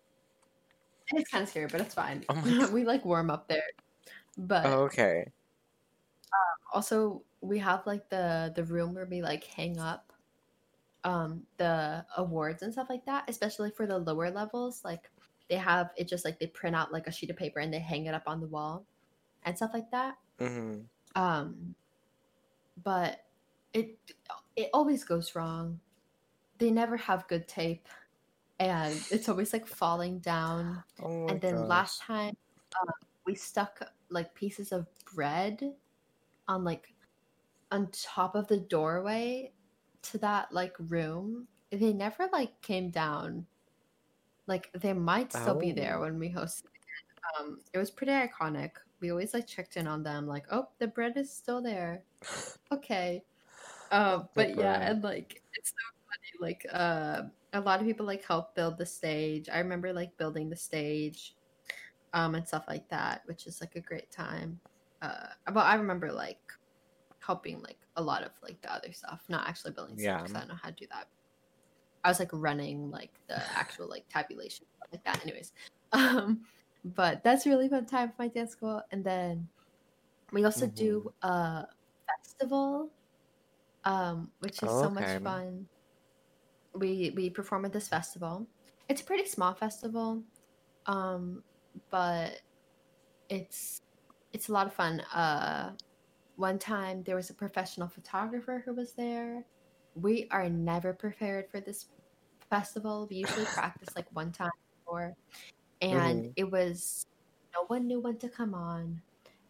it's kind of scary but it's fine. Oh we like warm up there. But Oh, okay. also we have like the the room where we like hang up um the awards and stuff like that especially for the lower levels. Like they have it just like they print out like a sheet of paper and they hang it up on the wall and stuff like that. Hmm um but it it always goes wrong. They never have good tape and it's always like falling down. Oh and then gosh. last time uh, we stuck like pieces of bread on like on top of the doorway to that like room. They never like came down. Like they might still be there Oh. when we hosted again. um it was pretty iconic. We always like checked in on them like oh the bread is still there. Okay. Uh, but yeah and like it's so funny like uh a lot of people like help build the stage. I remember like building the stage um and stuff like that which is like a great time. Uh but i remember like helping like a lot of like the other stuff not actually building stage Yeah. 'cause i don't know how to do that. I was like running like the actual like tabulation stuff like that. Anyways um but that's a really fun time for my dance school. And then we also do a festival um which is so much fun we we perform at this festival. It's a pretty small festival um but it's it's a lot of fun. Uh one time there was a professional photographer who was there. We are never prepared for this festival. We usually practice like one time before and Mhm. it was no one knew when to come on.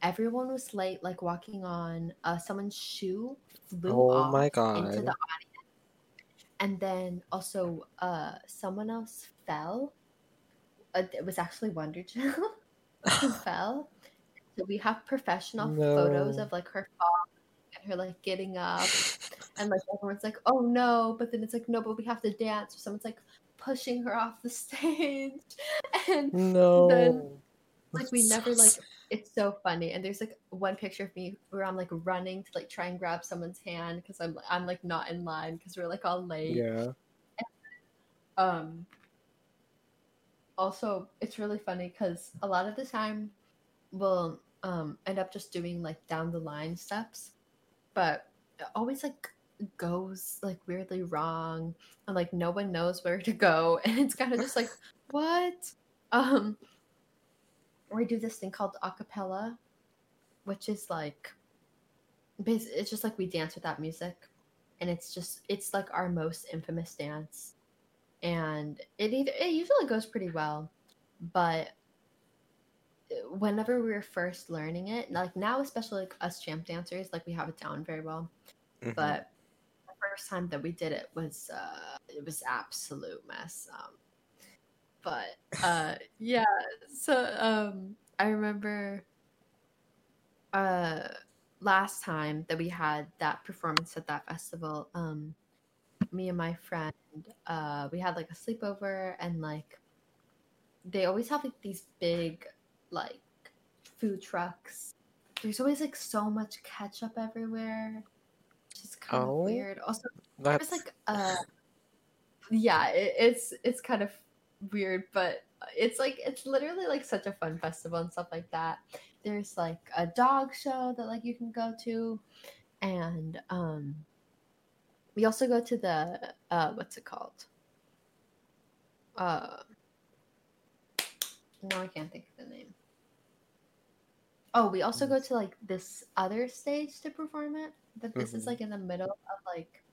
Everyone was late like walking on. Uh someone's shoe flew Oh off my into the audience and then also uh someone else fell. Uh, it was actually wonder Jill who fell. So we have professional photos of like her fall and her like getting up. And like everyone's like oh no but then it's like no but we have to dance. Or someone's like pushing her off the stage. And No. like we never so like. It's so funny and there's like one picture of me where i'm like running to like try and grab someone's hand because i'm i'm like not in line because we're like all late Yeah. um also it's really funny because a lot of the time we'll um end up just doing like down the line steps, but it always like goes like weirdly wrong and like no one knows where to go and it's kind of just like what um we do this thing called acapella which is like, it's just like we dance without music and it's just it's like our most infamous dance. And it either it usually goes pretty well but whenever we were first learning it like now especially like us champ dancers like we have it down very well. Mhm. but the first time that we did it was uh it was absolute mess. Um but uh yeah so um i remember uh last time that we had that performance at that festival um me and my friend uh we had like a sleepover and like they always have like these big like food trucks there's always like so much ketchup everywhere which is kind Oh. of weird also That's there's like uh yeah it, it's it's kind of weird but it's like it's literally like such a fun festival and stuff like that. There's like a dog show that like you can go to and um we also go to the uh what's it called? Uh no i can't think of the name. Oh we also go to like this other stage to perform it but this is Mhm. like in the middle of like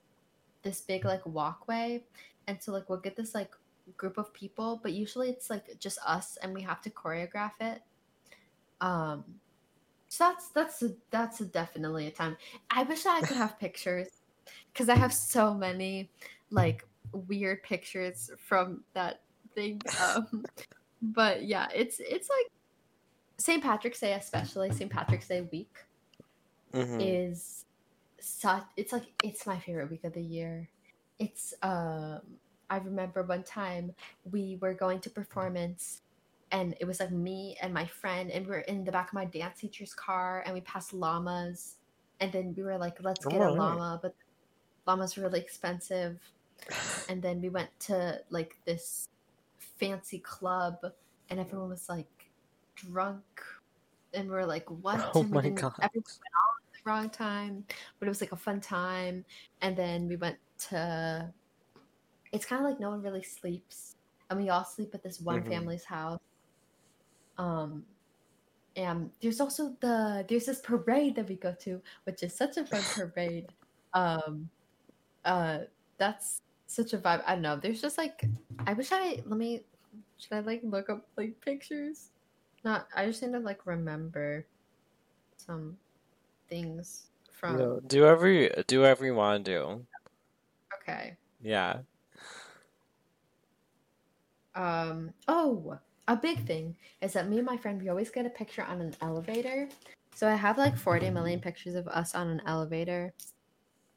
this big like walkway and so like we'll get this like group of people but usually it's like just us and we have to choreograph it. Um so that's that's a, that's a definitely a time. I wish i could have pictures because i have so many like weird pictures from that thing. Um but yeah it's it's like st patrick's day especially st patrick's day week Mhm. is such it's like it's my favorite week of the year. It's um i remember one time we were going to performance and it was like me and my friend and we are in the back of my dance teacher's car and we passed llamas and then we were like let's get a llama but llamas were really expensive. And then we went to like this fancy club and everyone was like drunk and we were like what? Oh And my didn't- everyone went out at the wrong time but it was like a fun time. And then we went to it's kind of like no one really sleeps and we all sleep at this one Mhm. family's house um and there's also the there's this parade that we go to which is such a fun parade um uh that's such a vibe i don't know there's just like i wish i let me should i like look up like pictures not i just need to like remember some things from No, do you, do you want to do. okay Yeah. Um. Oh, a big thing is that me and my friend we always get a picture on an elevator. So I have like forty million pictures of us on an elevator.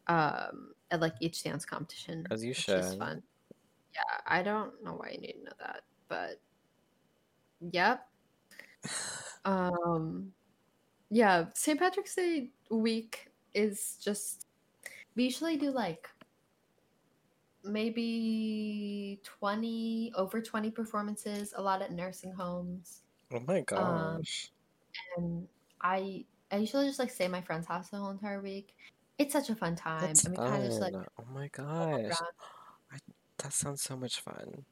Um, at like each dance competition, As you which is fun. Yeah, I don't know why you need to know that, but yep. Um, yeah, St. Patrick's Day week is just we usually do like maybe 20 over 20 performances a lot at nursing homes Oh my gosh. and i i usually just like stay at my friend's house the whole entire week it's such a fun time That's and we kind of just like. Oh my gosh. around. That sounds so much fun.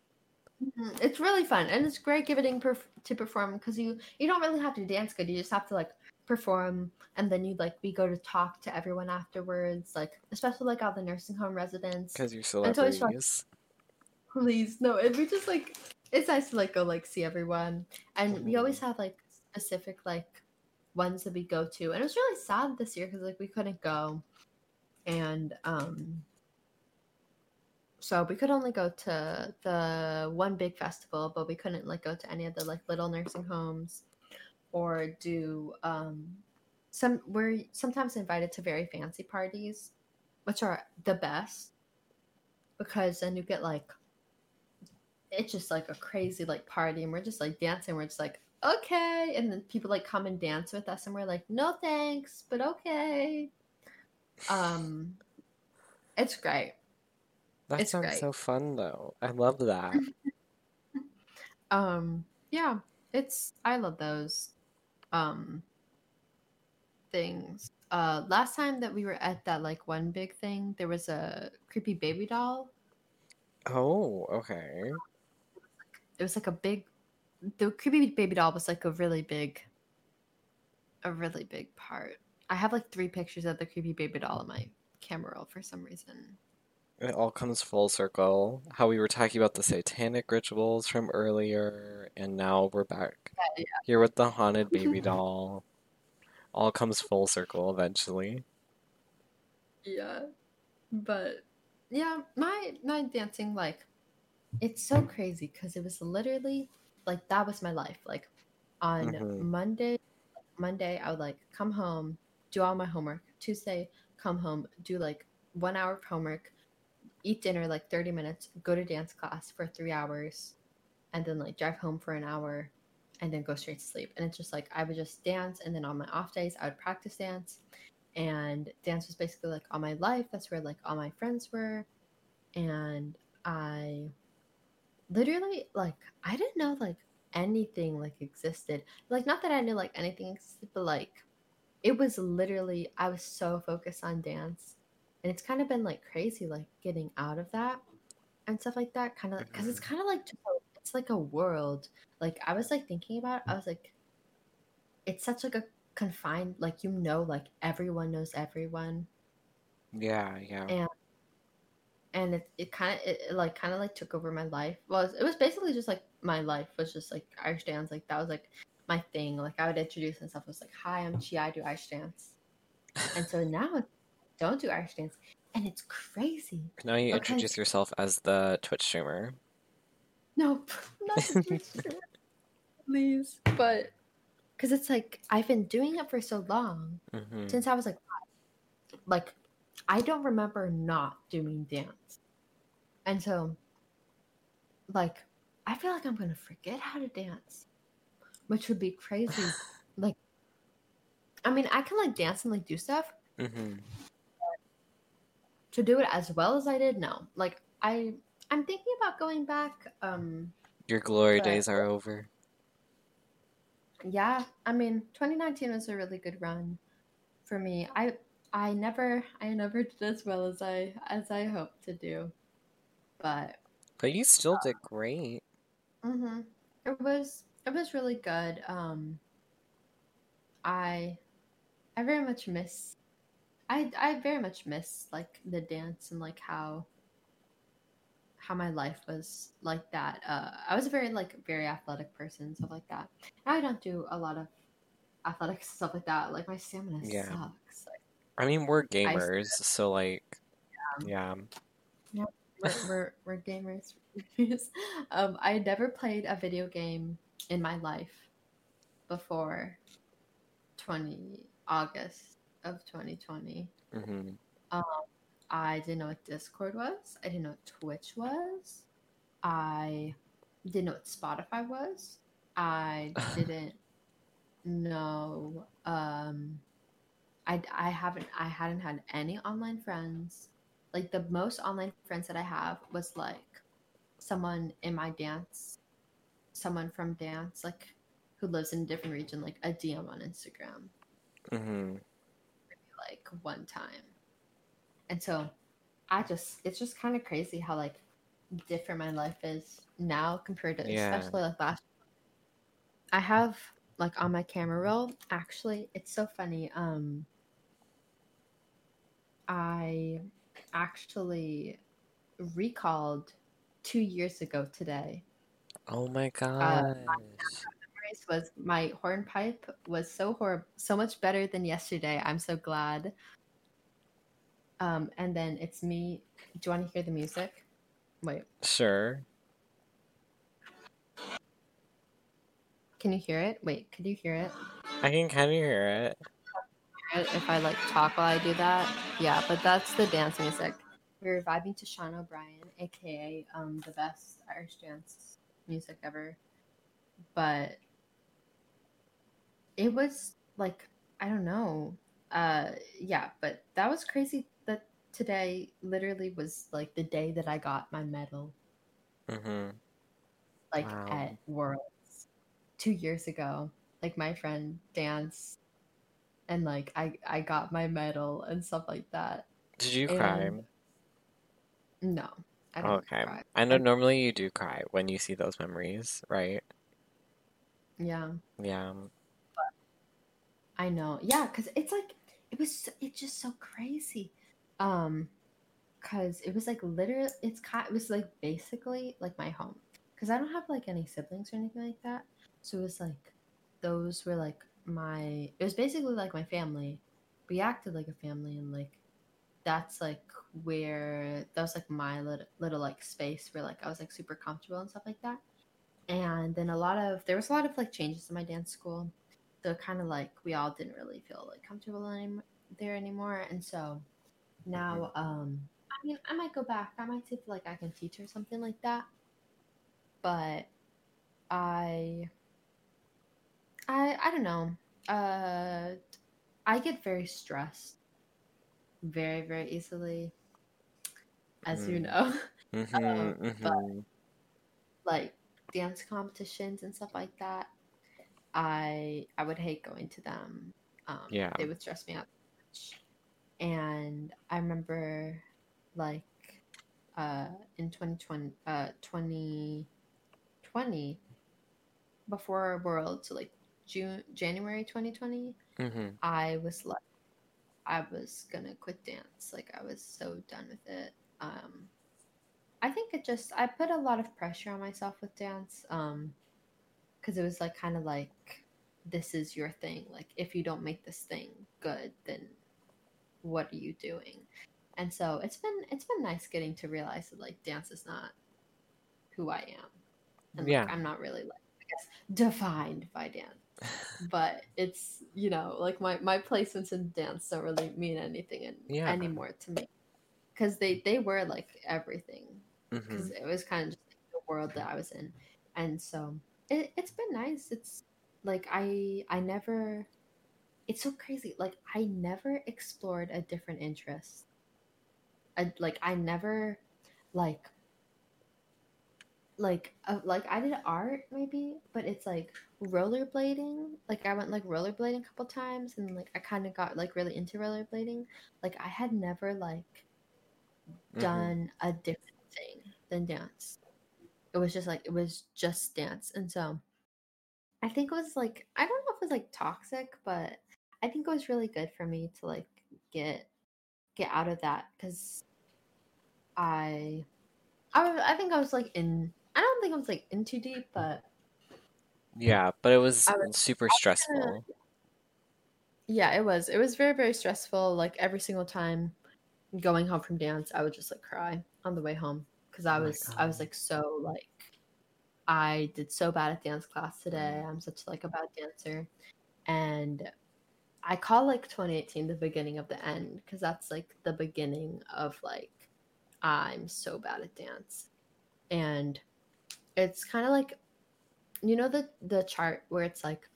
Mhm. it's really fun and it's great giving perf- to perform because you you don't really have to dance good you just have to like perform and then you'd like we go to talk to everyone afterwards like especially like all the nursing home residents Because you're It's always fun. celebrities. please no and we just like it's nice to like go like see everyone and we Mhm. always have like specific like ones that we go to and it was really sad this year because like we couldn't go and um so we could only go to the one big festival but we couldn't like go to any of the like little nursing homes or do um some we're sometimes invited to very fancy parties which are the best because then you get like it's just like a crazy like party and we're just like dancing we're just like okay and then people like come and dance with us and we're like no thanks but okay um it's great That It's sounds great. so fun though. I love that. Um, yeah, it's I love those um things. Uh last time that we were at that like one big thing, there was a creepy baby doll. Oh, okay. It was like a big the creepy baby doll was like a really big a really big part. I have like three pictures of the creepy baby doll in my camera roll for some reason. It all comes full circle. How we were talking about the satanic rituals from earlier, and now we're back Yeah, here with the haunted baby doll. All comes full circle eventually. Yeah. But yeah, my my dancing like it's so crazy because it was literally like that was my life. Like on Mhm. Monday Monday I would like come home, do all my homework. Tuesday, come home, do like one hour of homework, eat dinner like 30 minutes, go to dance class for three hours, and then like drive home for an hour and then go straight to sleep. And it's just like I would just dance and then on my off days I would practice dance and dance was basically like all my life. That's where like all my friends were. And I literally like I didn't know like anything like existed. Like not that I knew like anything existed, but like it was literally I was so focused on dance. And it's kind of been like crazy like getting out of that and stuff like that kind of because it's mm-hmm. kind of like it's like a world. Like i was like thinking about it, i was like it's such like a confined like you know like everyone knows everyone. Yeah, yeah. and and it, it kind of it, like kind of like took over my life. Well it was, it was basically just like my life was just like irish dance like that was like my thing. Like i would introduce myself I was like hi i'm chi i do irish dance and so now don't do irish dance and it's crazy Now you introduce yourself as the Twitch streamer. No, not the Twitch streamer, please. But because it's like I've been doing it for so long hmm since I was like, five. like I don't remember not doing dance, and so like I feel like I'm gonna forget how to dance, which would be crazy. like, I mean, I can like dance and like do stuff. hmm To do it as well as I did, no. Like I, I'm thinking about going back. Um, Your glory But- days are over. yeah i mean 2019 was a really good run for me i i never i never did as well as i as i hoped to do but But you still did great. hmm it was it was really good um i i very much miss i i very much miss like the dance and like how how my life was like that. Uh i was a very like very athletic person stuff like that. I don't do a lot of athletics stuff like that. Like my stamina Yeah. sucks. Like, I mean, we're gamers, so like, yeah. we're, we're, we're gamers. Um i never played a video game in my life before 20 august of 2020 hmm I didn't know what Discord was. I didn't know what Twitch was. I didn't know what Spotify was. I didn't know. Um, I I haven't I hadn't had any online friends. Like the most online friends that I have was like someone in my dance, someone from dance, like who lives in a different region, like a DM on Instagram hmm like one time. And so I just it's just kind of crazy how like different my life is now compared to Yeah. especially like last I have like on my camera roll actually it's so funny um I actually recalled 2 years ago today Oh my Uh, was my hornpipe was so horrible, so much better than yesterday. I'm so glad. Um, and then it's me. Do you want to hear the music? Wait, Sure. can you hear it? Wait, could you hear it? I can kind of hear it. If I like talk while I do that, yeah. But that's the dance music. We're vibing to Sean O'Brien, aka um, the best Irish dance music ever. But it was like I don't know. Uh, yeah, but that was crazy. That today literally was like the day that I got my medal. hmm like Wow. at Worlds two years ago. Like my friend danced and like I I got my medal and stuff like that. Did you cry? No, I don't Okay. cry. I know I- normally you do cry when you see those memories, right? Yeah, Yeah. I know. Yeah, because it's like it was. It's just so crazy. Um, because it was like literally, it's kind. It was like basically like my home. Because I don't have like any siblings or anything like that. So it was like those were like my. It was basically like my family. We acted like a family, and like that's like where that was like my little, little like space where like I was like super comfortable and stuff like that. And then a lot of there was a lot of like changes in my dance school so kind of like we all didn't really feel like comfortable any- there anymore and so now um i mean i might go back i might see if like i can teach or something like that but i i i don't know uh i get very stressed very very easily as you Mm. know Mm-hmm, but- mm-hmm. like dance competitions and stuff like that i i would hate going to them um Yeah. they would stress me out and i remember like uh in 2020 uh 2020 before world so like june january 2020 Mm-hmm. I was like, I was gonna quit dance. Like I was so done with it. Um, I think it just I put a lot of pressure on myself with dance. Um, because it was like kind of like this is your thing. Like if you don't make this thing good, then what are you doing? And so it's been it's been nice getting to realize that like dance is not who I am. And like, Yeah. I'm not really like I guess defined by dance but it's you know like my my placements in dance don't really mean anything in, Yeah. anymore to me because they they were like everything Mm-hmm. because it was kind of just like, the world that I was in and so it, it's been nice it's like I I never it's so crazy like I never explored a different interest I, like I never like like uh, like I did art maybe, but it's like rollerblading. Like I went like rollerblading a couple times, and like I kind of got like really into rollerblading. Like I had never like Mm-hmm. done a different thing than dance. It was just like it was just dance, and so I think it was like I don't know if it was like toxic, but I think it was really good for me to like get get out of that because I I I think I was like in I don't think I was like in too deep, but Yeah, but it was was- super stressful. yeah, it was it was very very stressful. Like every single time going home from dance, I would just like cry on the way home because I Oh was I was like so like I did so bad at dance class today. Mm. I'm such like a bad dancer, and I call like 2018 the beginning of the end because that's like the beginning of like I'm so bad at dance, and it's kind of like you know the the chart where it's like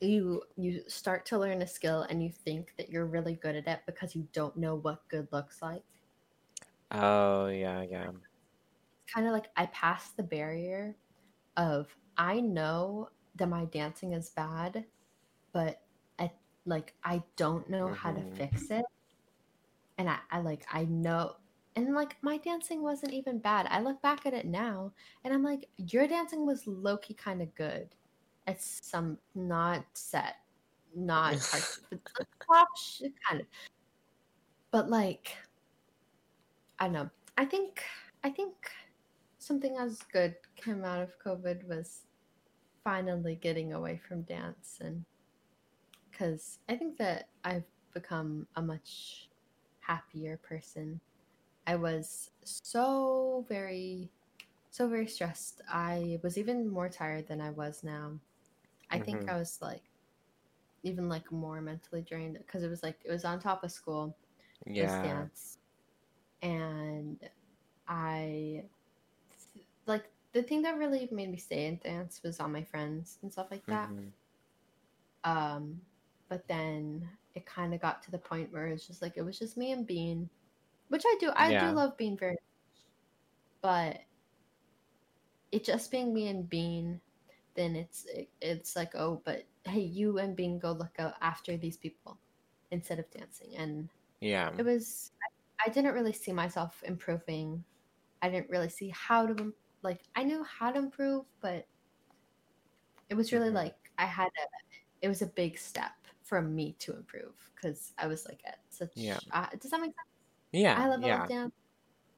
you you start to learn a skill and you think that you're really good at it because you don't know what good looks like Oh, yeah, yeah. It's kind of like I passed the barrier of I know that my dancing is bad, but I like I don't know how to Mhm. fix it. And I, I like I know and like my dancing wasn't even bad. I look back at it now and I'm like, your dancing was low key kind of good. It's some not set, not but top kind of. But like, I don't know. I think I think something as good came out of COVID was finally getting away from dance and because I think that I've become a much happier person. I was so very, so very stressed. I was even more tired than I was now. I think Mhm. I was like, even like more mentally drained because it was like it was on top of school Yeah. dance and i like the thing that really made me stay in dance was all my friends and stuff like that Mhm. um but then it kind of got to the point where it's just like it was just me and bean which i do i Yeah. do love bean very much but it just being me and Bean, then it's it, it's like oh, but hey, you and Bean go look out after these people instead of dancing, and Yeah. it was I, didn't really see myself improving. I didn't really see how to like I knew how to improve, but it was really Mhm. like I had a it was a big step for me to improve because I was like at such Yeah. uh, does that make sense? Yeah. I level Yeah. dance.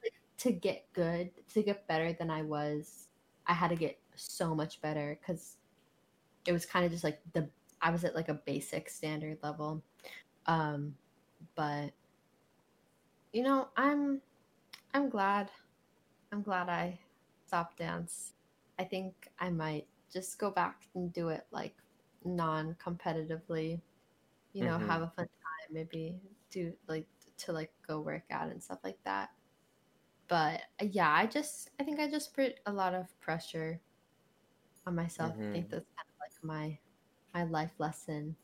Like, to get good, to get better than I was, I had to get so much better because it was kind of just like the I was at like a basic standard level. Um, but you know, I'm I'm glad. I'm glad I stopped dance. I think I might just go back and do it like non-competitively. You know, Mhm. have a fun time, maybe do like to like go work out and stuff like that. But yeah, I just I think I just put a lot of pressure on myself. I think Mhm. that's kind of like my my life lesson.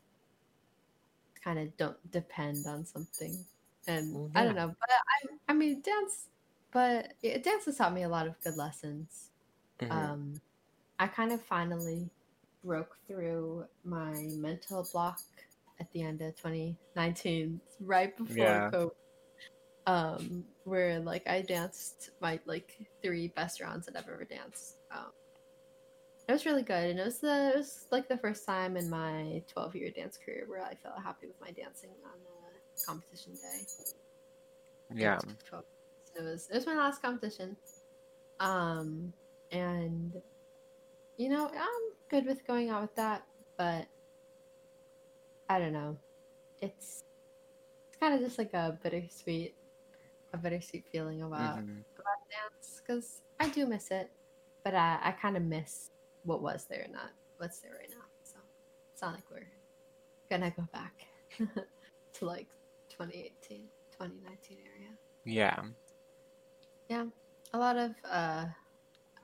Kind of don't depend on something, and Well, I don't know. But I I mean dance, but yeah, dance has taught me a lot of good lessons. Mhm. Um, I kind of finally broke through my mental block at the end of 2019, right before Yeah. COVID. Um, where like I danced my like three best rounds that I've ever danced. Um, it was really good, and it was the it was like the first time in my 12 year dance career where I felt happy with my dancing on a competition day. yeah. 12 It was it was my last competition. Um and you know, I'm good with going out with that, but I don't know. It's it's kind of just like a bittersweet a bittersweet feeling about Mhm. about dance cuz I do miss it, but I I kind of miss what was there not what's there right now. So it's not like we're gonna go back to like 2018, 2019 area Yeah. Yeah. A lot of uh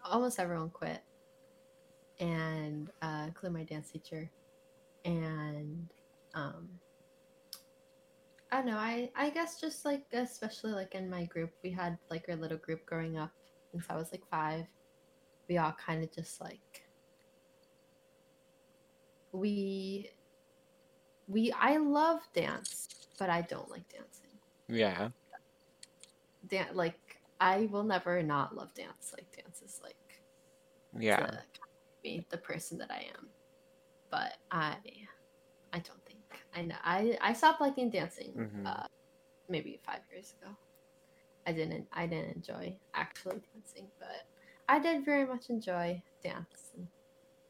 almost everyone quit and uh including my dance teacher and um i don't know i i guess just like especially like in my group we had like our little group growing up since i was like five we all kind of just like we we i love dance but i don't like dancing Yeah. dan- like I will never not love dance. Like dance is like Yeah. me, the person that I am. But I, I don't think I know. I I stopped liking dancing. Mhm. Uh, maybe five years ago. I didn't. I didn't enjoy actually dancing, but I did very much enjoy dance. And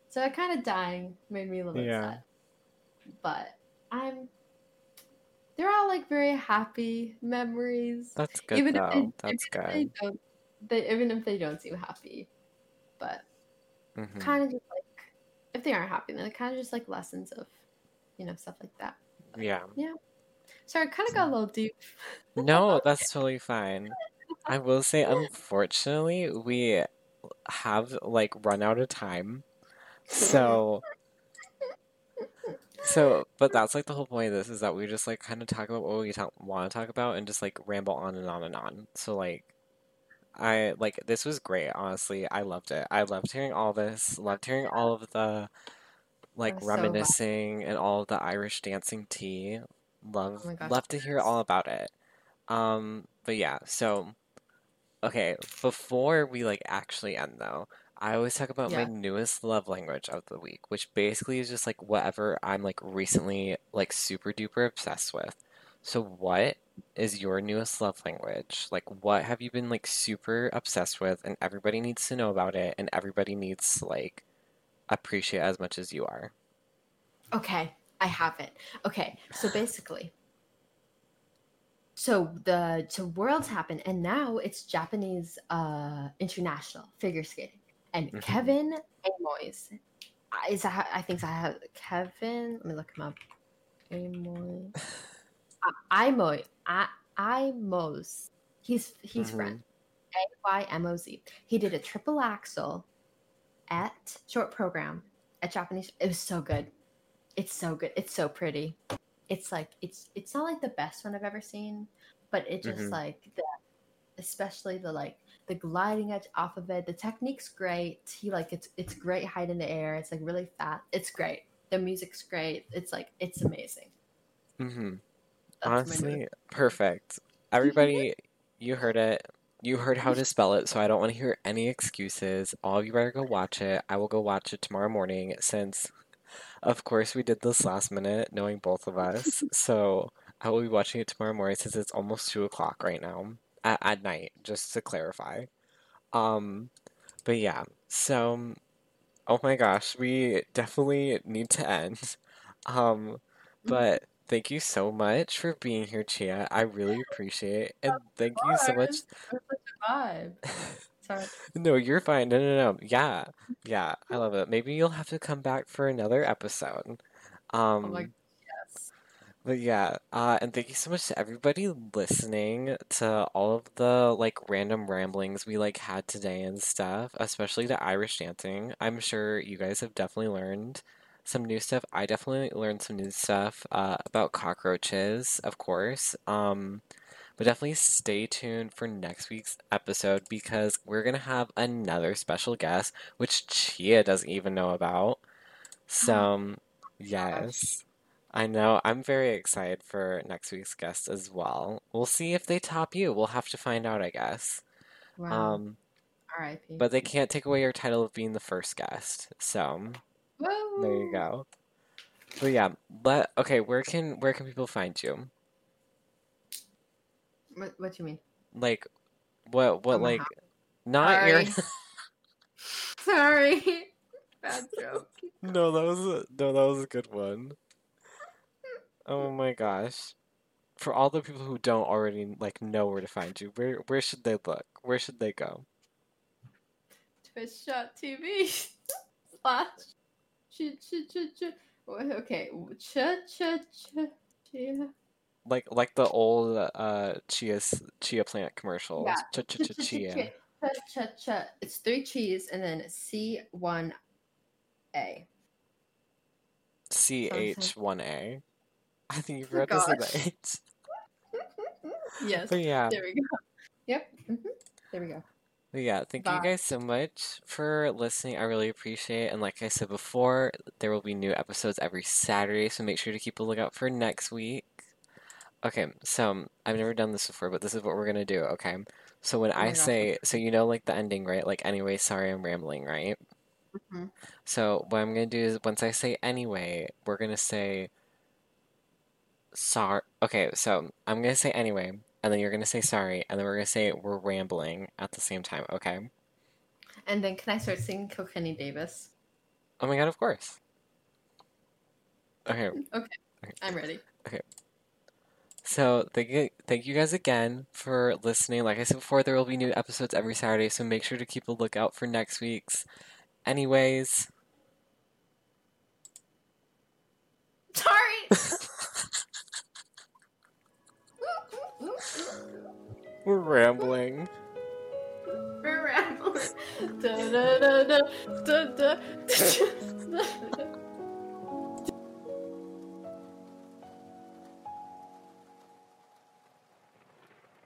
so it kind of dying made me a little Yeah. sad. But I'm. They're all like very happy memories That's good even though. if they, That's even if they good. don't, they even if they don't seem happy, but Mhm. kind of just like if they aren't happy, then it kind of just like lessons of, you know, stuff like that. Yeah. Yeah. Sorry, I kind of got a little deep. No, that's totally fine. I will say, unfortunately, we have like run out of time. So, so, but that's like the whole point of this is that we just like kind of talk about what we talk, want to talk about and just like ramble on and on and on. So, like, I like this was great, honestly. I loved it. I loved hearing all this, loved hearing all of the like was so glad. reminiscing and all of the Irish dancing tea. Love, Oh gosh, love to hear all about it. Um, but yeah, so okay, before we like actually end though, I always talk about my newest love language of the week, which basically is just like whatever I'm like recently like super duper obsessed with. So what is your newest love language? Like what have you been like super obsessed with and everybody needs to know about it and everybody needs to like appreciate as much as you are. Okay, I have it. Okay, so basically, so the so worlds happen, and now it's Japanese uh international figure skating, and Mhm. Kevin Aymoz I- is that I think I have Kevin. Let me look him up. Amoy, I Imoy, I Imos. He's he's Mhm. French. A Y M O Z. He did a triple axel at short program at Japanese. It was so good. It's so good. It's so pretty. It's like it's it's not like the best one I've ever seen, but it just Mhm. like the especially the like the gliding edge off of it. The technique's great. He like it's it's great height in the air. It's like really fat. It's great. The music's great. It's like it's amazing. Mm-hmm. Honestly, perfect. Everybody, you heard it. You heard how to spell it, so I don't want to hear any excuses. All of you better go watch it. I will go watch it tomorrow morning since, of course, we did this last minute, knowing both of us. So I will be watching it tomorrow morning since it's almost two o'clock right now at, at night, just to clarify. Um, but yeah, so oh my gosh, we definitely need to end. Um, but thank you so much for being here, Chia. I really appreciate it. And thank you so much. Sorry. No, you're fine. No, no, no. Yeah, yeah, I love it. Maybe you'll have to come back for another episode. Oh my Um, yes. But yeah, uh, and thank you so much to everybody listening to all of the like random ramblings we like had today and stuff, especially the Irish dancing. I'm sure you guys have definitely learned some new stuff. I definitely learned some new stuff uh, about cockroaches, of course. Um, but definitely stay tuned for next week's episode because we're gonna have another special guest, which Chia doesn't even know about. So, um, yes. I know. I'm very excited for next week's guest as well. We'll see if they top you. We'll have to find out, I guess. Wow. Um, R.I.P. but they can't take away your title of being the first guest. So, there you go. But yeah, but okay, where can where can people find you? What, what do you mean? Like what what like not your Sorry. Sorry. Bad joke. No, that was a no, that was a good one. Oh my gosh. For all the people who don't already like know where to find you, where where should they look? Where should they go? Twitch.tv slash ch ch ch ch. Okay, ch ch ch chia. Like like the old uh chia chia plant commercials. Yeah, Ch ch ch chia. Ch ch ch. It's three cheese and then C one A. C H one A. I think you Oh, forgot to say H. Yes. But yeah. There we go. Yep. hmm There we go. But yeah, thank you guys so much for listening. I really appreciate it. And like I said before, there will be new episodes every Saturday, so make sure to keep a lookout for next week. Okay, so I've never done this before, but this is what we're gonna do, okay? So when Oh I gosh, say, so you know like the ending, right? Like anyway, sorry I'm rambling, right? Mhm. So what I'm gonna do is once I say anyway, we're gonna say sorry. Okay, so I'm gonna say anyway, and then you're gonna say sorry, and then we're gonna say we're rambling at the same time, okay? And then can I start singing Kilkenny Davis? Oh my god, of course. Okay. Okay, I'm ready. Okay. So thank you, thank you guys again for listening. Like I said before, there will be new episodes every Saturday, so make sure to keep a lookout for next week's. Anyways, Sorry. we're rambling. We're rambling. Da, da, da, da, da, da.